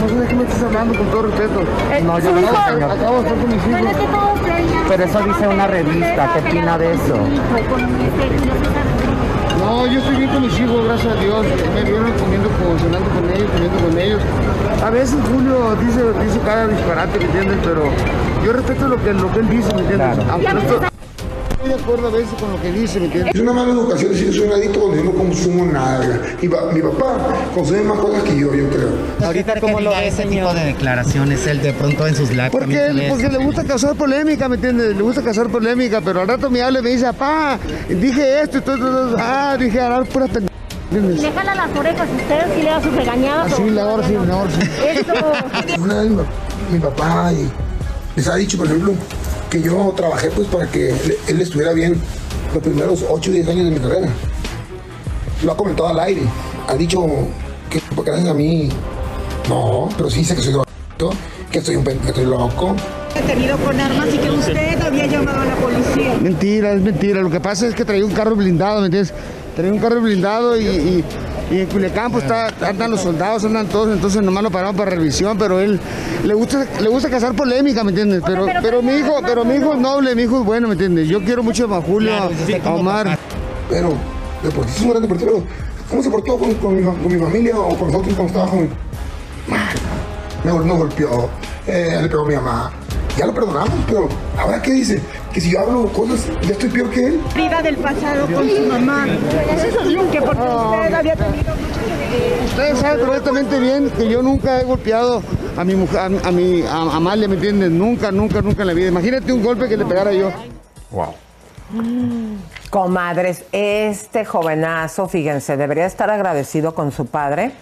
No sé de qué me estás hablando, con todo respeto. No, yo no, señor. Acabo de estar con mis hijos. Pero eso dice una revista. ¿Qué opina de eso? No, yo estoy bien con mis hijos, gracias a Dios. Me vieron comiendo con, cenando con ellos, comiendo con ellos. A veces Julio dice, dice cada disparate, ¿me entiendes? Pero yo respeto lo que, lo que él dice, ¿me entiendes? Aunque no estoy de acuerdo a veces con lo que dice, ¿me entiendes? Es una mala educación decir soy un adicto cuando yo no consumo nada. Mi, mi papá consume más cosas que yo, yo creo. Ahorita, ¿cómo lo ve, ese tipo de declaraciones? Él de pronto en sus lives Porque, porque le gusta causar polémica, ¿me entiendes? Le gusta causar polémica, pero al rato me habla y me dice, papá, dije esto y todo, todo, todo". ah, dije, a pura pendeja. ¿entiendes? Le jala las orejas a usted y le da sus regañadas. Así, la hora sí, la hora sí. Eso. Una vez mi, mi papá y les ha dicho, por ejemplo, que yo trabajé pues para que él, estuviera bien los primeros 8 o 10 años de mi carrera. Lo ha comentado al aire. Ha dicho que pues, gracias a mí, no, pero sí dice que soy drogadicto, que estoy, un, que estoy loco. Detenido con armas y que usted había llamado a la policía. Mentira, es mentira. Lo que pasa es que traía un carro blindado, ¿me entiendes? Traía un carro blindado y, y- y en Culiacán pues está, andan los soldados, andan todos, entonces nomás lo pararon para revisión, pero él le gusta, le gusta cazar polémica, ¿me entiendes? Pero, pero mi hijo, pero mi hijo es noble, mi hijo es bueno, ¿me entiendes? Yo quiero mucho a Julio, a Omar. Pero, deportista es un gran deportista. ¿Cómo se portó con, con mi, con mi familia o con nosotros cuando estaba joven? Me, me golpeó, eh, le pegó a mi mamá. Ya lo perdonamos, pero ahora qué dice? Que si yo hablo cosas, ya estoy peor que él. Vida del pasado con su mamá. Que porque usted había tenido Ustedes saben perfectamente bien que yo nunca he golpeado a mi mujer, a, a mi a Amalia, ¿me entiendes? Nunca, nunca, nunca en la vida. Imagínate un golpe que le pegara yo. Wow. Comadres, este jovenazo, fíjense, debería estar agradecido con su padre,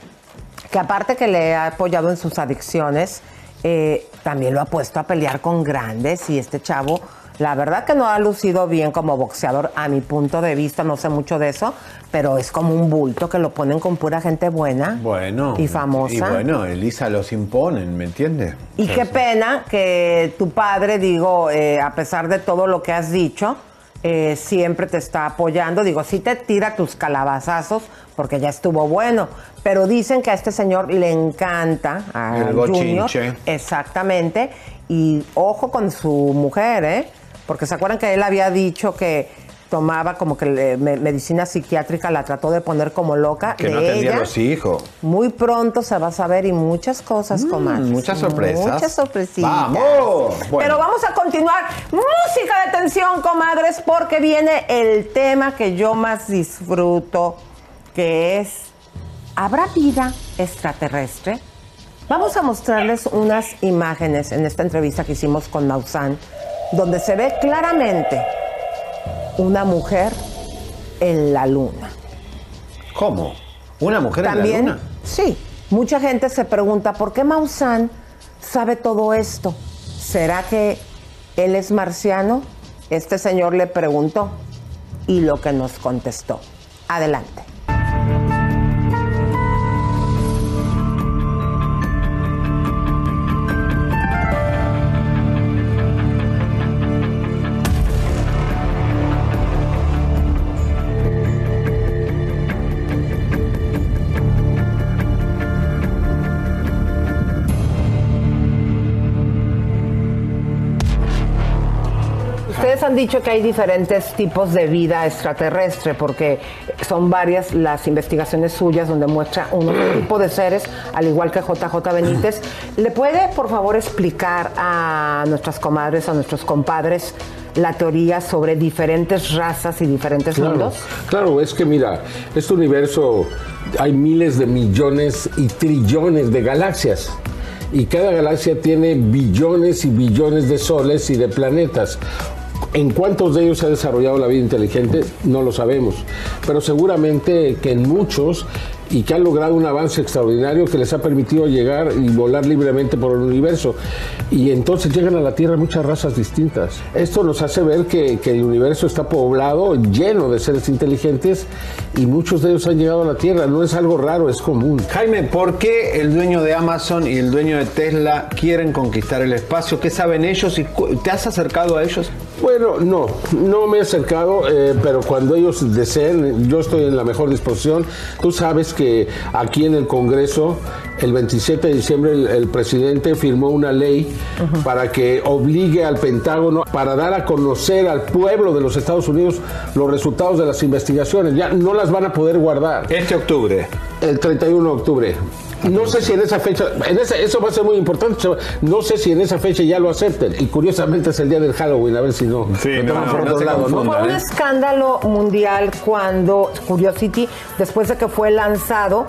que aparte que le ha apoyado en sus adicciones, eh, también lo ha puesto a pelear con grandes y este chavo, la verdad que no ha lucido bien como boxeador a mi punto de vista, no sé mucho de eso, pero es como un bulto que lo ponen con pura gente buena Bueno. y famosa. Y bueno, Elisa los imponen, ¿me entiendes? Y qué pena que tu padre, digo, eh, a pesar de todo lo que has dicho, eh, siempre te está apoyando. Digo, sí te tira tus calabazazos porque ya estuvo bueno, pero dicen que a este señor le encanta, a El Junior, exactamente, y ojo con su mujer, ¿eh? Porque se acuerdan que él había dicho que tomaba como que le- me- medicina psiquiátrica, la trató de poner como loca. Que de no atendía a ella, los hijos. muy pronto se va a saber y muchas cosas, comadres. Mm, muchas sorpresas. Muchas sorpresitas. ¡Vamos! Bueno. Pero vamos a continuar. Música de tensión, comadres, porque viene el tema que yo más disfruto, que es, ¿habrá vida extraterrestre? Vamos a mostrarles unas imágenes en esta entrevista que hicimos con Maussan, donde se ve claramente una mujer en la luna. ¿Cómo? ¿Una mujer También, en la luna? sí, mucha gente se pregunta, ¿por qué Maussan sabe todo esto? ¿Será que él es marciano? Este señor le preguntó y lo que nos contestó. Adelante. Han dicho que hay diferentes tipos de vida extraterrestre, porque son varias las investigaciones suyas donde muestra un otro tipo de seres, al igual que JJ Benítez. ¿Le puede, por favor, explicar a nuestras comadres, a nuestros compadres, la teoría sobre diferentes razas y diferentes Claro, mundos? claro, es que mira, este universo hay miles de millones y trillones de galaxias. Y cada galaxia tiene billones y billones de soles y de planetas. En cuántos de ellos se ha desarrollado la vida inteligente, no lo sabemos. Pero seguramente que en muchos y que han logrado un avance extraordinario que les ha permitido llegar y volar libremente por el universo. Y entonces llegan a la Tierra muchas razas distintas. Esto nos hace ver que, que el universo está poblado, lleno de seres inteligentes y muchos de ellos han llegado a la Tierra. No es algo raro, es común. Jaime, ¿por qué el dueño de Amazon y el dueño de Tesla quieren conquistar el espacio? ¿Qué saben ellos? ¿Y te has acercado a ellos? Bueno, no, no me he acercado, eh, pero cuando ellos deseen, yo estoy en la mejor disposición. Tú sabes que aquí en el Congreso, el 27 de diciembre, el, el presidente firmó una ley para que obligue al Pentágono para dar a conocer al pueblo de los Estados Unidos los resultados de las investigaciones. Ya no las van a poder guardar. Este octubre. El 31 de octubre. No sé si en esa fecha, en esa- eso va a ser muy importante, no sé si en esa fecha ya lo acepten. Y curiosamente es el día del Halloween, a ver si no. me no, por no lado, confundan, Fue un escándalo mundial cuando Curiosity, después de que fue lanzado,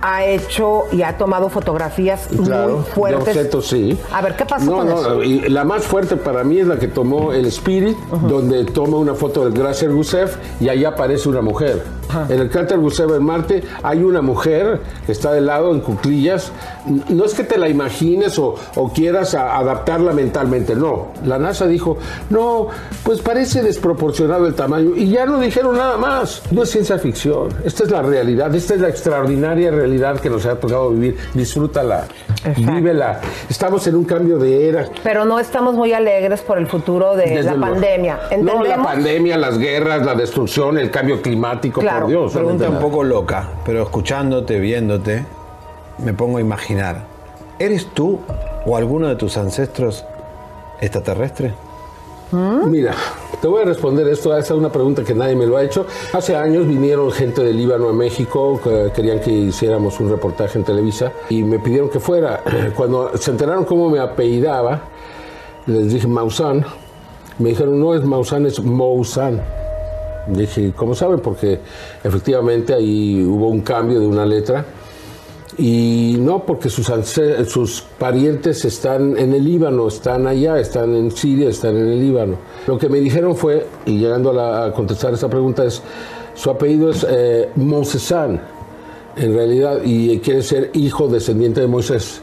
ha hecho y ha tomado fotografías muy Claro, de fuertes. objetos, sí. A ver, ¿qué pasó No, con no, eso? y la más fuerte para mí es la que tomó el Spirit, donde toma una foto del Gracias Gusev y ahí aparece una mujer. En el cráter Gusev en Marte hay una mujer que está de lado en cuclillas. No es que te la imagines o, o quieras adaptarla mentalmente, no. La NASA dijo, no, pues parece desproporcionado el tamaño y ya no dijeron nada más. No es ciencia ficción, esta es la realidad, esta es la extraordinaria realidad que nos ha tocado vivir. Disfrútala, vívela. Estamos en un cambio de era. Pero no estamos muy alegres por el futuro de Desde la pandemia. No, la pandemia, las guerras, la destrucción, el cambio climático, Claro. Por Dios. Pregunta un poco loca, pero escuchándote, viéndote, me pongo a imaginar. ¿Eres tú o alguno de tus ancestros extraterrestre? Mira, te voy a responder esto. Esa es una pregunta que nadie me lo ha hecho. Hace años vinieron gente del Líbano a México, que querían que hiciéramos un reportaje en Televisa y me pidieron que fuera. Cuando se enteraron cómo me apellidaba, les dije Maussan. Me dijeron, no es Maussan, es Mousan. Dije, ¿cómo saben? Porque efectivamente ahí hubo un cambio de una letra. Y no, porque sus, sus parientes están en el Líbano, están allá, están en Siria, están en el Líbano. Lo que me dijeron fue, y llegando a, la- a contestar esa pregunta, es, su apellido es eh, en realidad, y quiere ser hijo descendiente de Moisés.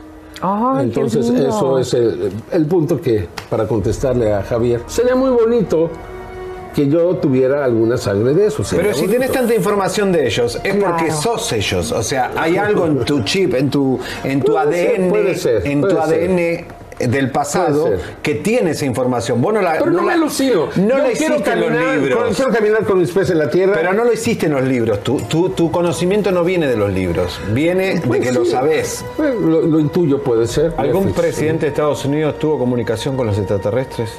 Entonces, eso es el, el punto que, para contestarle a Javier, sería muy bonito que yo tuviera alguna sangre de eso. Pero si bonito. tenés tanta información de ellos, es Claro. porque sos ellos. O sea, hay algo en tu chip, en tu, en tu Puede ser, ADN, puede ser, en puede tu ser. ADN del pasado que tiene esa información. Vos no la, Pero no, la- me alucino. No la quiero hiciste en los caminar, libros. Quiero caminar con mis pies en la tierra. Pero no lo hiciste en los libros. Tu, tu, tu conocimiento no viene de los libros. Viene de Pues que sí. lo sabés. Bueno, Lo, lo intuyo, puede ser. ¿Algún presidente de Estados Unidos tuvo comunicación con los extraterrestres?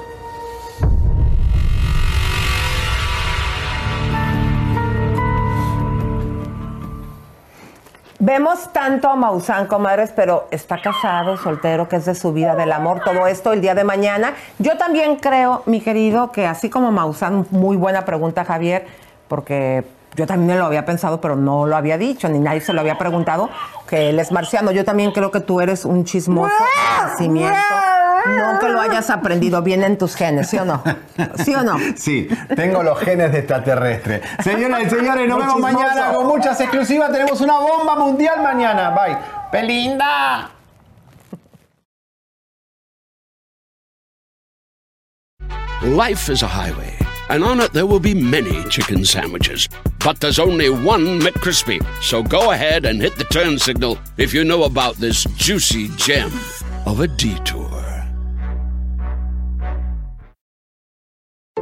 Vemos tanto a Maussan, comadres, pero está casado, soltero, que es de su vida, del amor, todo esto el día de mañana. Yo también creo, mi querido, que así como Maussan, muy buena pregunta, Javier, porque yo también lo había pensado, pero no lo había dicho, ni nadie se lo había preguntado, que él es marciano. Yo también creo que tú eres un chismoso de nacimiento. No que lo hayas aprendido bien en tus genes, ¿sí o no? ¿Sí o no? Sí, tengo los genes de extraterrestre. Señoras y señores, nos vemos mañana con muchas exclusivas. Tenemos una bomba mundial mañana. Bye. ¡Pelinda! Life is a highway, and on it there will be many chicken sandwiches. But there's only one McCrispy. So go ahead and hit the turn signal if you know about this juicy gem of a detour.